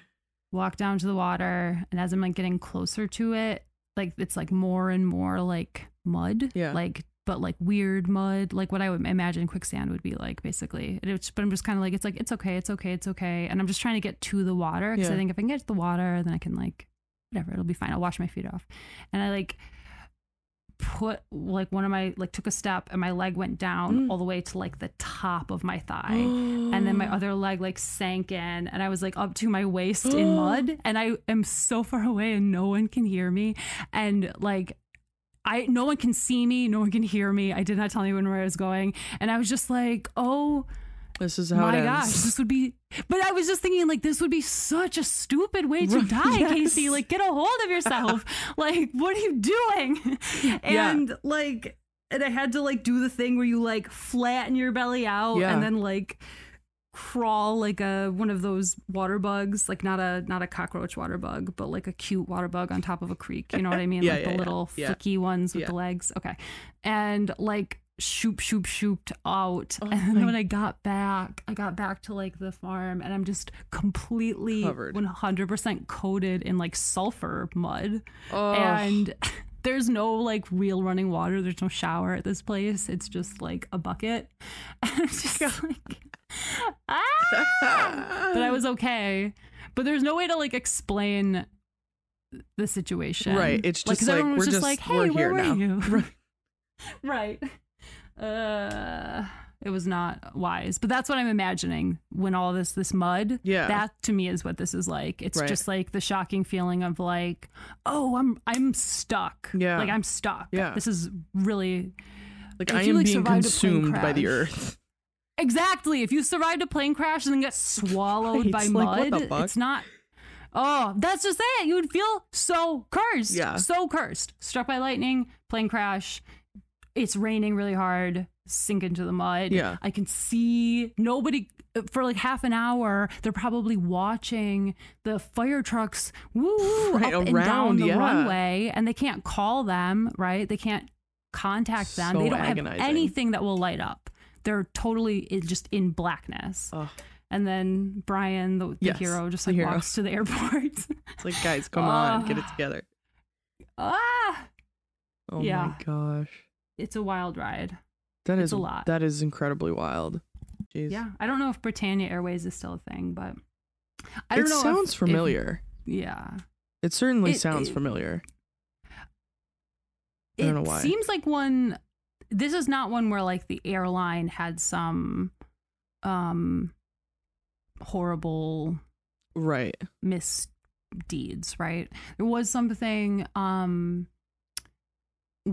Walk down to the water, and as I'm like getting closer to it, like it's like more and more like mud. Yeah. Like, but like weird mud, like what I would imagine quicksand would be like, basically. It's, but I'm just kind of like, it's like, it's okay, it's okay, it's okay. And I'm just trying to get to the water because I think if I can get to the water, then I can like, whatever, it'll be fine. I'll wash my feet off. And I like, put like one of my like took a step and my leg went down Mm. all the way to like the top of my thigh. And then my other leg like sank in and i was like up to my waist in mud. And i am so far away and no one can hear me. And like I no one can see me, no one can hear me. I did not tell anyone where I was going, and I was just like, "Oh This is how my gosh, this would be." But I was just thinking, like, this would be such a stupid way to die, yes. Casey. Like, get a hold of yourself. like, what are you doing? Yeah. And like, and I had to like do the thing where you like flatten your belly out Yeah. and then like crawl like a one of those water bugs like not a not a cockroach water bug but like a cute water bug on top of a creek you know what i mean Yeah, like yeah, the yeah. little Yeah. flicky ones with Yeah. the legs okay and like shoop shoop shooped out Oh and then when i got back i got back to like the farm and i'm just completely Covered. 100% coated in like sulfur mud Oh, and there's no like real running water. There's no shower at this place. It's just like a bucket. And it's just like ah! But I was okay. But there's no way to like explain the situation. Right. It's just Like, like, everyone was we're just just like, "Hey, where here were now. you?" Right. Uh it was not wise. But that's what I'm imagining when all this this mud. Yeah. That to me is what this is like. It's Right. just like the shocking feeling of like, oh, I'm I'm stuck. Yeah. Like I'm stuck. Yeah. This is really Like I am like, being consumed by the earth. Exactly. If you survived a plane crash and then get swallowed Right. by It's like, mud, the it's not. Oh, that's just it. You would feel so cursed. Yeah. So cursed. Struck by lightning, plane crash. It's raining really hard. Sink into the mud. Yeah. I can see nobody for like half an hour. They're probably watching the fire trucks woo Right, up and down around, the yeah. runway, and they can't call them. Right? They can't contact them. So they don't agonizing. have anything that will light up. They're totally just in blackness. Ugh. And then Brian, the, the Yes, hero, just like hero. walks to the airport. It's like, guys, come on, get it together. ah, Oh Yeah. my gosh. It's a wild ride. That It's is a lot. That is incredibly wild. Jeez. Yeah, I don't know if Britannia Airways is still a thing, but I don't it know. It sounds if- familiar. yeah, it certainly it- sounds it- familiar. I it don't know why. seems like one. This is not one where like the airline had some um horrible Right. misdeeds, right? There was something um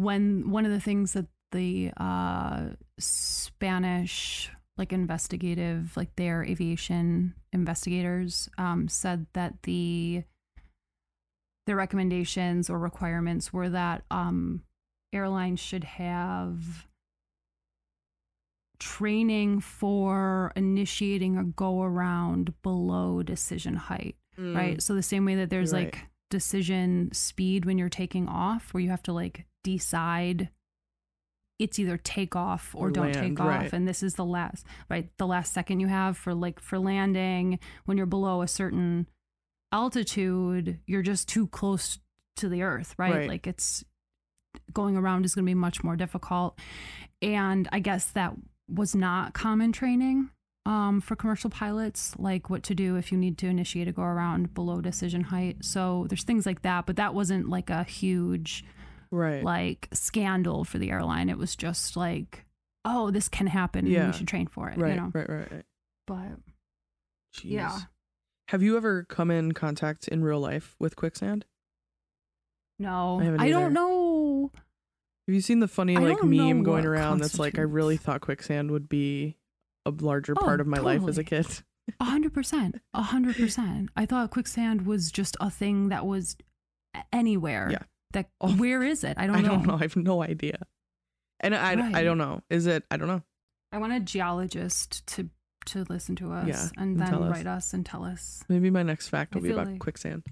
when one of the things that the uh Spanish like investigative like their aviation investigators um said that the the recommendations or requirements were that um airlines should have training for initiating a go around below decision height right? So the same way that there's Mm. Right. like decision speed when you're taking off, where you have to like decide it's either take off or, Or don't land, take off, right. and this is the last right the last second you have for like for landing when you're below a certain altitude, you're just too close to the earth, right? Right. Like it's going around is going to be much more difficult, and I guess that was not common training um, for commercial pilots, like what to do if you need to initiate a go around below decision height. So there's things like that, but that wasn't like a huge Right. like scandal for the airline. It was just like, oh, this can happen. and Yeah. we should train for it. right, You know, right. Right. Right. but Jeez. Yeah. Have you ever come in contact in real life with quicksand? no, I I, don't know. Have you seen the funny like meme going around that's like I really thought quicksand would be a larger Oh, part of my life as a kid? A hundred percent, a hundred percent. I thought quicksand was just a thing that was anywhere. Yeah. That Oh. where is it? I don't I know. don't know. I have no idea. And I, I don't know. Is it? I don't know. I want a geologist to to listen to us Yeah, and and then us. write us and tell us. Maybe my next fact I will be about like- quicksand.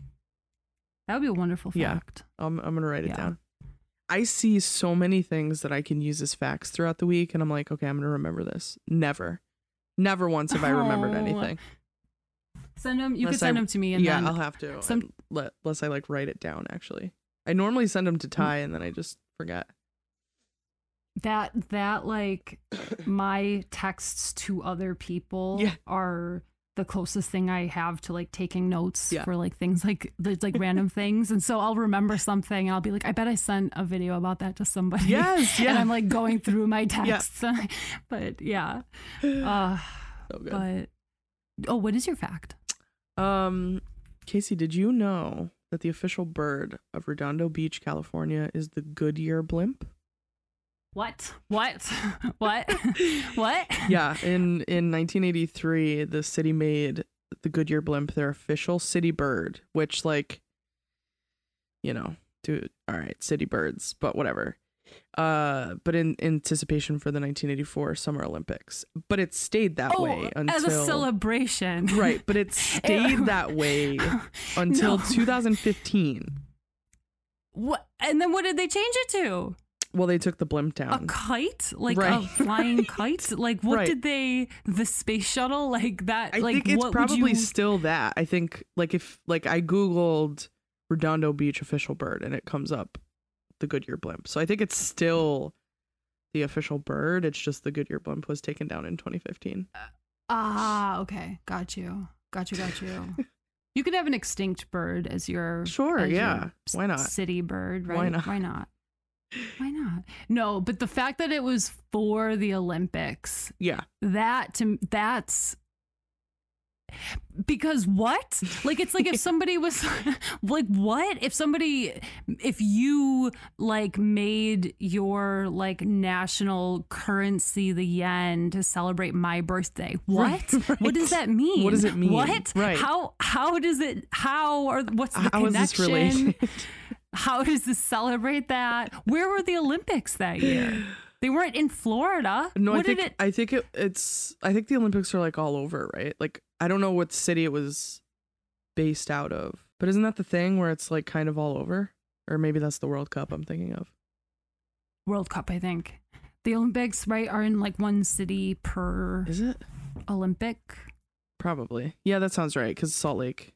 That would be a wonderful fact. Yeah. I'm, I'm gonna write it Yeah. down. I see so many things that I can use as facts throughout the week, and I'm like, okay, I'm gonna remember this. Never, never once have I remembered Oh. anything. Send them. You Unless could send I- them to me, and yeah, I'll have to. some- unless I like write it down. Actually, I normally send them to Mm. Ty, and then I just forget. that that like my texts to other people Yeah. are the closest thing I have to like taking notes Yeah. for like things like there's like random things, and so I'll remember something, and I'll be like, I bet I sent a video about that to somebody. Yes, and. I'm like going through my Yeah. texts, but yeah. Uh, so good. but oh, what is your fact? Um, Casey, did you know that the official bird of Redondo Beach, California, is the Goodyear blimp? What? What? what? what? yeah, in in 1983, the city made the Goodyear blimp their official city bird, which like you know, dude, all right, city birds, but whatever. Uh, but in anticipation for the 1984 Summer Olympics, but it stayed that way until Oh, as a celebration, right, but it stayed that way until No. 2015. What? And then what did they change it to? Well, they took the blimp down. A kite? Like a flying kite? Like what Right. did they? The space shuttle? Like that? I like think it's probably you? still that. I think like if like I googled Redondo Beach official bird and it comes up the Goodyear blimp. So I think it's still the official bird. It's just the Goodyear blimp was taken down in 2015. Ah, okay. Got you. Got you. Got you. you could have an extinct bird as your Sure, as yeah. s- Why not? city bird, right? Why not? Why not? Why not? No, but the fact that it was for the Olympics, Yeah. that to that's because what? Like it's like if somebody was like what? If somebody if you like made your like national currency the yen to celebrate my birthday what? Right, right. what does that mean? What does it mean? what? Right. how how does it how or what's the How connection? how does this celebrate that? Where were the olympics that year? They weren't in florida. No, what I think it I think it, it's I think the Olympics are like all over, right? Like I don't know what city it was based out of, but isn't that the thing where it's like kind of all over? Or maybe that's the World Cup I'm thinking of. World Cup, I think. The Olympics, right, are in like one city per Is it? Olympic. Probably. Yeah, that sounds right. Because Salt Lake.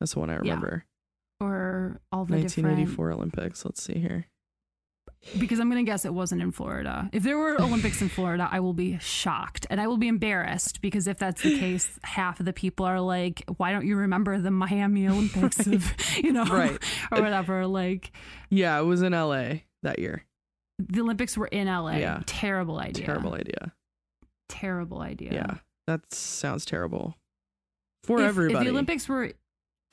That's the one I Yeah. remember. Or all the 1984 Olympics. Let's see here. Because I'm gonna guess it wasn't in Florida. If there were Olympics in Florida, I will be shocked and I will be embarrassed because if that's the case, half of the people are like, "Why don't you remember the Miami Olympics of you know Right. or whatever?" Like Yeah, it was in LA that year. the Olympics were in LA. Yeah. Terrible idea. Terrible idea. Terrible idea. Yeah. That sounds terrible. For if, everybody. If the Olympics were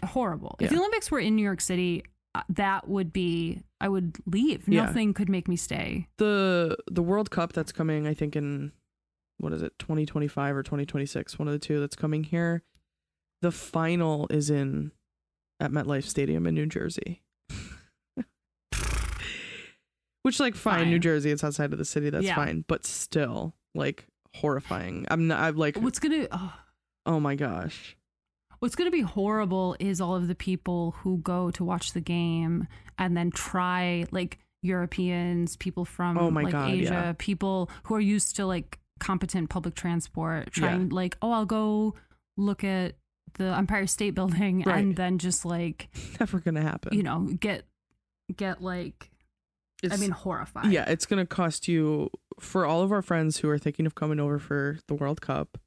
horrible, if the Olympics were in New York City, Uh, that would be I would leave. Yeah. Nothing could make me stay. the the World Cup that's coming, I think in what is it, 2025 or 2026, one of the two that's coming here. The final is in at MetLife Stadium in New Jersey. Which like fine, Fine. New Jersey, it's outside of the city, that's Yeah. fine, but still like horrifying. I'm not I'm like What's gonna oh, oh my gosh. What's gonna be horrible is all of the people who go to watch the game and then try like Europeans, people from Oh like God, Asia, yeah. people who are used to like competent public transport, trying like, oh, I'll go look at the Empire State Building Right. and then just like Never gonna happen. you know get get like I mean horrifying. Yeah, it's gonna cost you for all of our friends who are thinking of coming over for the World Cup.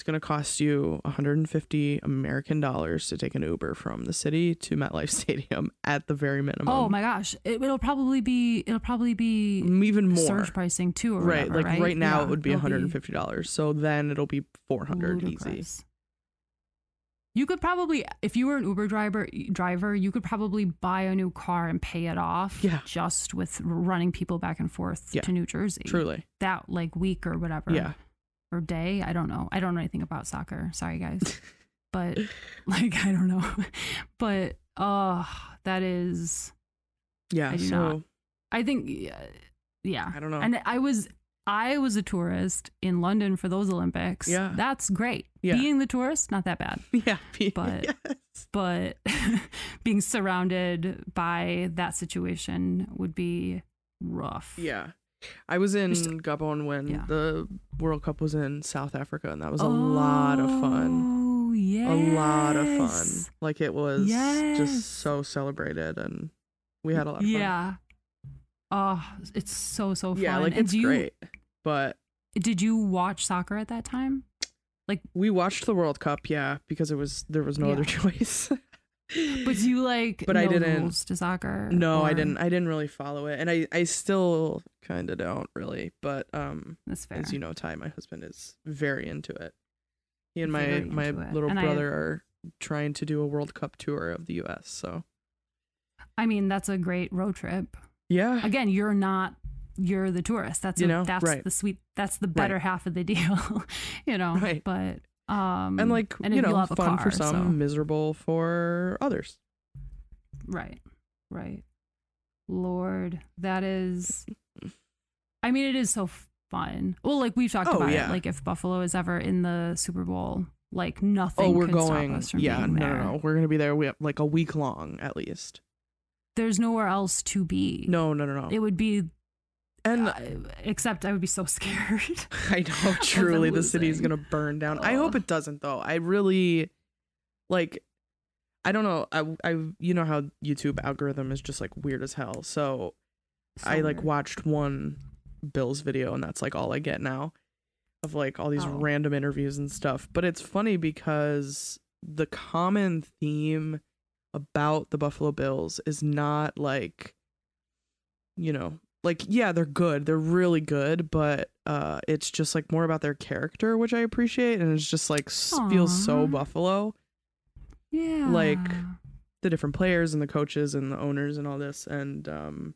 It's gonna cost you 150 American dollars to take an Uber from the city to MetLife Stadium at the very minimum. Oh my gosh, it, it'll probably be it'll probably be even more. surge pricing too, or right, whatever, like right, now Yeah, it would be 150 dollars. So then it'll be 400 easy. You could probably, if you were an Uber driver, driver, you could probably buy a new car and pay it off. Yeah. just with running people back and forth Yeah, to New Jersey. Truly, that like week or whatever. yeah. Or day. I don't know. I don't know anything about soccer. Sorry, guys. but like, I don't know. but oh, that is. Yeah, I so not. I think, yeah, uh, yeah. I don't know. And I was I was a tourist in London for those Olympics. Yeah. That's great. Yeah. Being the tourist, not that bad. yeah, But- yes. But being surrounded by that situation would be rough. Yeah. I was in Just- Gabon when yeah. the World Cup was in South Africa, and that was a lot of fun. Oh, yeah. A lot of fun. Like it was Yes. just so celebrated, and we had a lot of fun. Yeah. Oh, it's so so fun. yeah, like And it's you, great. But Did you watch soccer at that time? Like we watched the World Cup, yeah, because it was there was no Yeah. other choice. But do you like But I didn't- to soccer? no, I didn't. I didn't really follow it, and I I still kind of don't really. But um, That's fair. as you know, Ty, my husband is very into it. He and my Very my little And I- brother are trying to do a World Cup tour of the U.S. So I mean, that's a great road trip. yeah, Again, you're not you're the tourist. That's You a- know, that's right. the sweet that's the better Right. half of the deal. you know. Right. But um and like and you know, fun for some, so- miserable for others. Right. Right. Lord, that is I mean, it is so fun. Well, like we've talked Oh, about yeah. it. Like if Buffalo is ever in the Super Bowl, like nothing Oh, we're going. stop us from Yeah, no, there. no, no. We're gonna be there. We have like a week long at least. There's nowhere else to be. No, no, no, no. It would be and uh, except I would be so scared. I know truly the city's losing. gonna burn down. I hope it doesn't though. I really like I don't know. I I you know how YouTube algorithm is just like weird as hell. So, So I like watched one Bills video and that's like all I get now of like all these Oh. random interviews and stuff. But it's funny because the common theme about the Buffalo Bills is not like you know, like yeah, they're good. They're really good, but uh it's just like more about their character, which I appreciate and it's just like s- feels so Buffalo. Yeah, like, the different players and the coaches and the owners and all this and um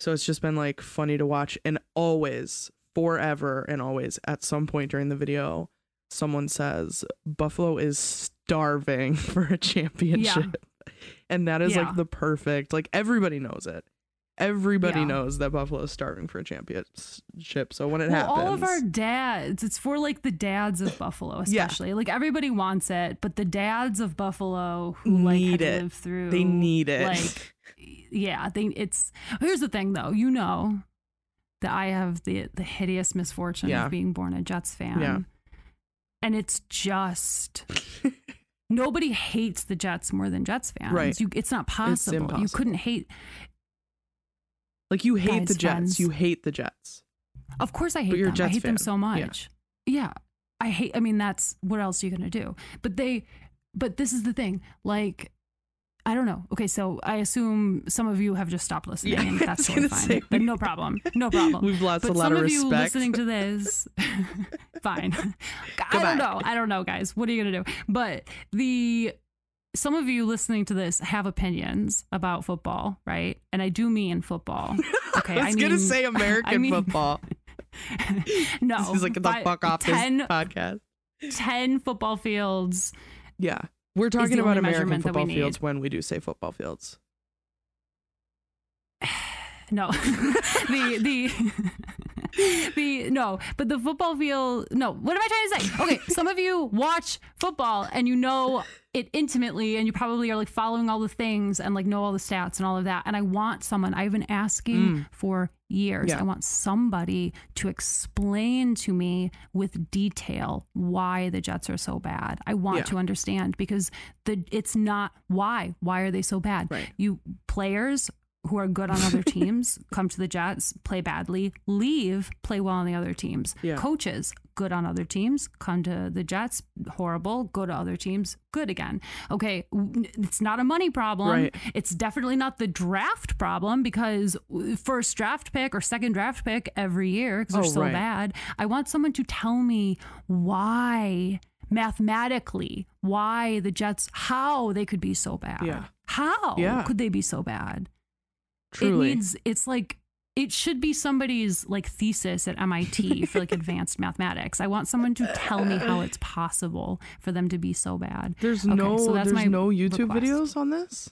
so it's just been like funny to watch and always forever and always at some point during the video someone says buffalo is starving for a championship. And that is Yeah. like the perfect like everybody knows it everybody Yeah. knows that buffalo is starving for a championship so when it well, happens all of our dads. It's for like the dads of Buffalo, Yeah. especially. Like everybody wants it, but the dads of Buffalo who like Need had it. lived through they need it like yeah they it's here's the thing though you know that i have the the hideous misfortune Yeah. of being born a jets fan Yeah. and it's just nobody hates the jets more than jets fans Right. you, it's not possible you impossible. couldn't hate like you hate Guys, the jets friends. you hate the jets of course i hate them i hate them so much yeah i hate i mean that's what else are you gonna do but they but this is the thing like I don't know. Okay, so I assume some of you have just stopped listening, Yeah, and that's totally fine. say, But no problem. No problem. we've lost but a lot some of of you listening to this, fine. I don't know. I don't know, guys. What are you gonna do? But the some of you listening to this have opinions about football, right? And I do mean football. Okay, I was gonna say American I mean- football. no, He's like, the fuck off 10, this podcast. 10 football fields. Yeah. We're talking about American measurement that we football fields when we do say football fields. No, the the the no, but the football field. No, what am I trying to say? Okay, some of you watch football and you know it intimately, and you probably are like following all the things and like know all the stats and all of that. And I want someone. I've been asking mm. for years. Yeah. I want somebody to explain to me with detail why the Jets are so bad. I want Yeah. to understand because the it's not why. Why are they so bad? Right. You players who are good on other teams come to the Jets, play badly, leave, play well on the other teams. Yeah. Coaches good on other teams, come to the Jets, horrible, go to other teams, good again. Okay, it's not a money problem. Right. It's definitely not the draft problem because uh, first draft pick or second draft pick every year because they're Oh, so right. bad. I want someone to tell me why mathematically why the Jets how they could be so bad. Yeah. How Yeah. could they be so bad? Truly. It needs it's like it should be somebody's like thesis at MIT for like advanced mathematics. I want someone to tell me how it's possible for them to be so bad. there's Okay, no so there's no YouTube request. videos on this?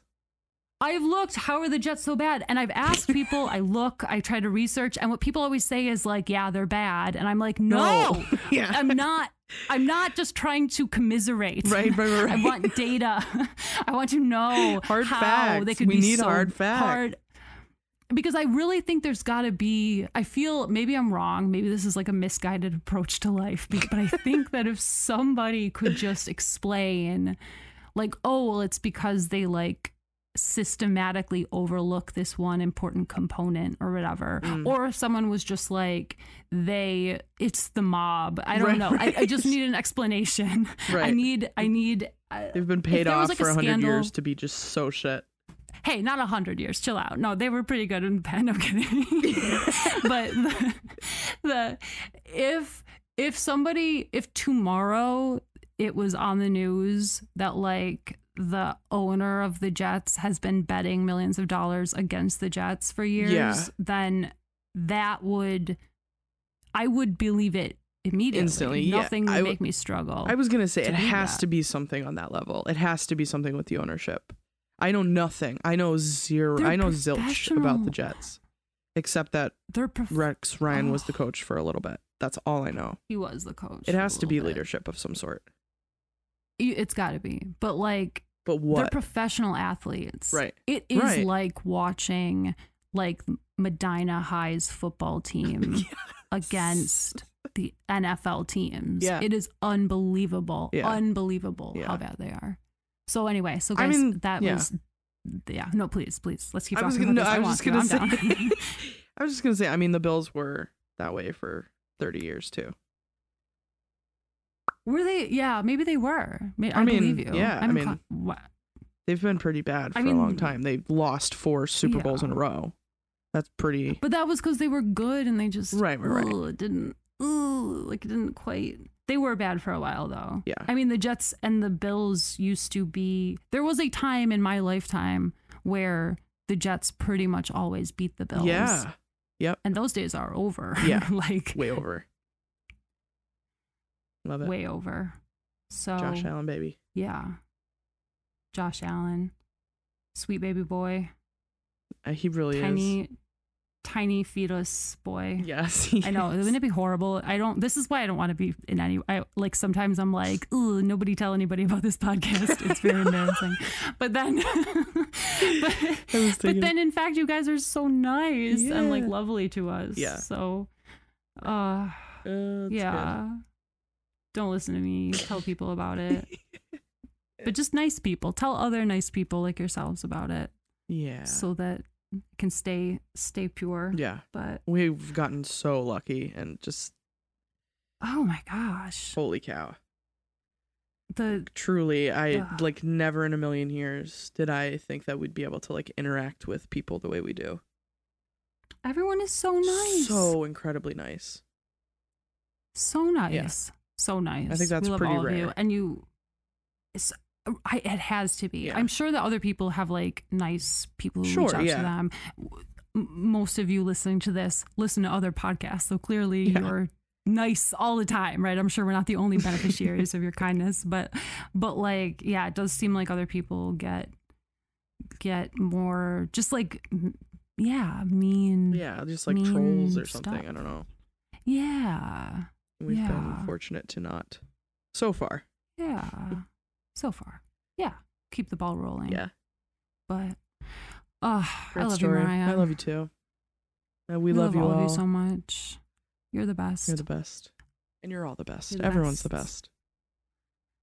I've looked, how are the Jets so bad? And I've asked people, I look, I try to research, and what people always say is like, yeah, they're bad. And I'm like, no, yeah. I'm not. I'm not just trying to commiserate. Right, right, right, I want data. I want to know Hard how facts. they could We be need so hard facts. hard. Because I really think there's got to be. I feel maybe I'm wrong. Maybe this is like a misguided approach to life. But I think that if somebody could just explain, like, oh, well, it's because they like systematically overlook this one important component or whatever Mm. or if someone was just like they it's the mob i don't Right, know I, I just need an explanation i need i need uh, They've been paid off like, for a 100 scandal- years to be just so shit. Hey not a hundred years chill out no they were pretty good in the pen i'm kidding but the, the if if somebody if tomorrow it was on the news that like the owner of the Jets has been betting millions of dollars against the Jets for years, Yeah. then that would I would believe it immediately. Instantly, yeah. Nothing would I w- make me struggle. I was going to say it has that. to be something on that level. It has to be something with the ownership. I know nothing. I know 0 They're I know zilch about the. Jets. Except that They're prof- Rex Ryan was Oh. the coach for a little bit. That's all I know. he was the coach. It has to be bit. leadership of some sort. It's got to be. But like But what? they're professional athletes. Right. It is Right. like watching like Medina High's football team against the NFL teams. Yeah. It is unbelievable. Yeah. Unbelievable Yeah. how bad they are. So anyway, so I guys, mean, that yeah. was yeah. No, please, please, let's keep I was talking gonna, no. I was just gonna to. Say. I was just gonna say. I mean, the Bills were that way for thirty years too. Were they? Yeah, maybe they were. I, I mean, believe you. yeah, I I'm mean, co- wha- They've been pretty bad for a long time. They've lost four Super Bowls in a row. That's pretty. but that was because they were good and they just Right, right, right. ugh, didn't. Ooh, like it didn't quite. They were bad for a while though. Yeah. I mean, the Jets and the Bills used to be. There was a time in my lifetime where the Jets pretty much always beat the Bills. Yeah. Yep. And those days are over. Yeah. like Way over. Love it. way over. So Josh Allen, baby. yeah, Josh Allen, sweet baby boy, Uh, he really tiny, tiny fetus boy. Yes. I know. Wouldn't it be horrible? I don't. This is why I don't want to be in any. I like sometimes I'm like, ooh, nobody tell anybody about this podcast. It's very embarrassing. But then, but, but then, in fact, you guys are so nice and like lovely to us. Yeah. So, uh, Uh, yeah. Don't listen to me. Tell people about it. but just nice people. Tell other nice people like yourselves about it. Yeah. so that can stay stay pure. yeah. But We've gotten so lucky and just oh my gosh, holy cow. the Truly, I like never in a million years did I think that we'd be able to like interact with people the way we do. everyone is so nice. So incredibly nice. so nice. So nice. I think that's we love pretty all Of you. rare. And you, it's, I, it has to be. Yeah. I'm sure that other people have like nice people who Sure, reach out yeah. to them. Most of you listening to this listen to other podcasts, so clearly Yeah. you're nice all the time, right? I'm sure we're not the only beneficiaries of your kindness, but but like yeah, it does seem like other people get get more just like yeah, mean. Yeah, just like trolls or something. stuff. I don't know. Yeah. We've Yeah. been fortunate to not so far. Yeah. So far. Yeah. Keep the ball rolling. Yeah. But oh, Great I love story. you, Mariah. I love you too. Uh, we, We love, you all. of you so much. You're the best. You're the best. And you're all the best. The Everyone's the best. best.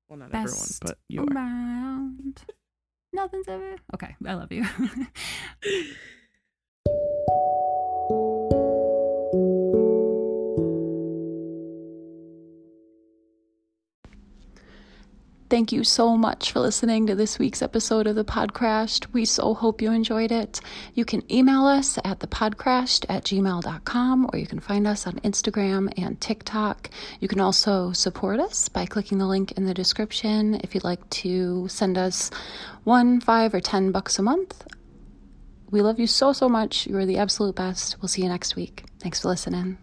Well, not everyone, Best but you are. Nothing's ever. Okay, I love you. Thank you so much for listening to this week's episode of The Podcrashed. We so hope you enjoyed it. You can email us at thepodcrashed at gmail.com or you can find us on Instagram and TikTok. You can also support us by clicking the link in the description if you'd like to send us one, five, or ten bucks a month. We love you so, so much. You are the absolute best. We'll see you next week. Thanks for listening.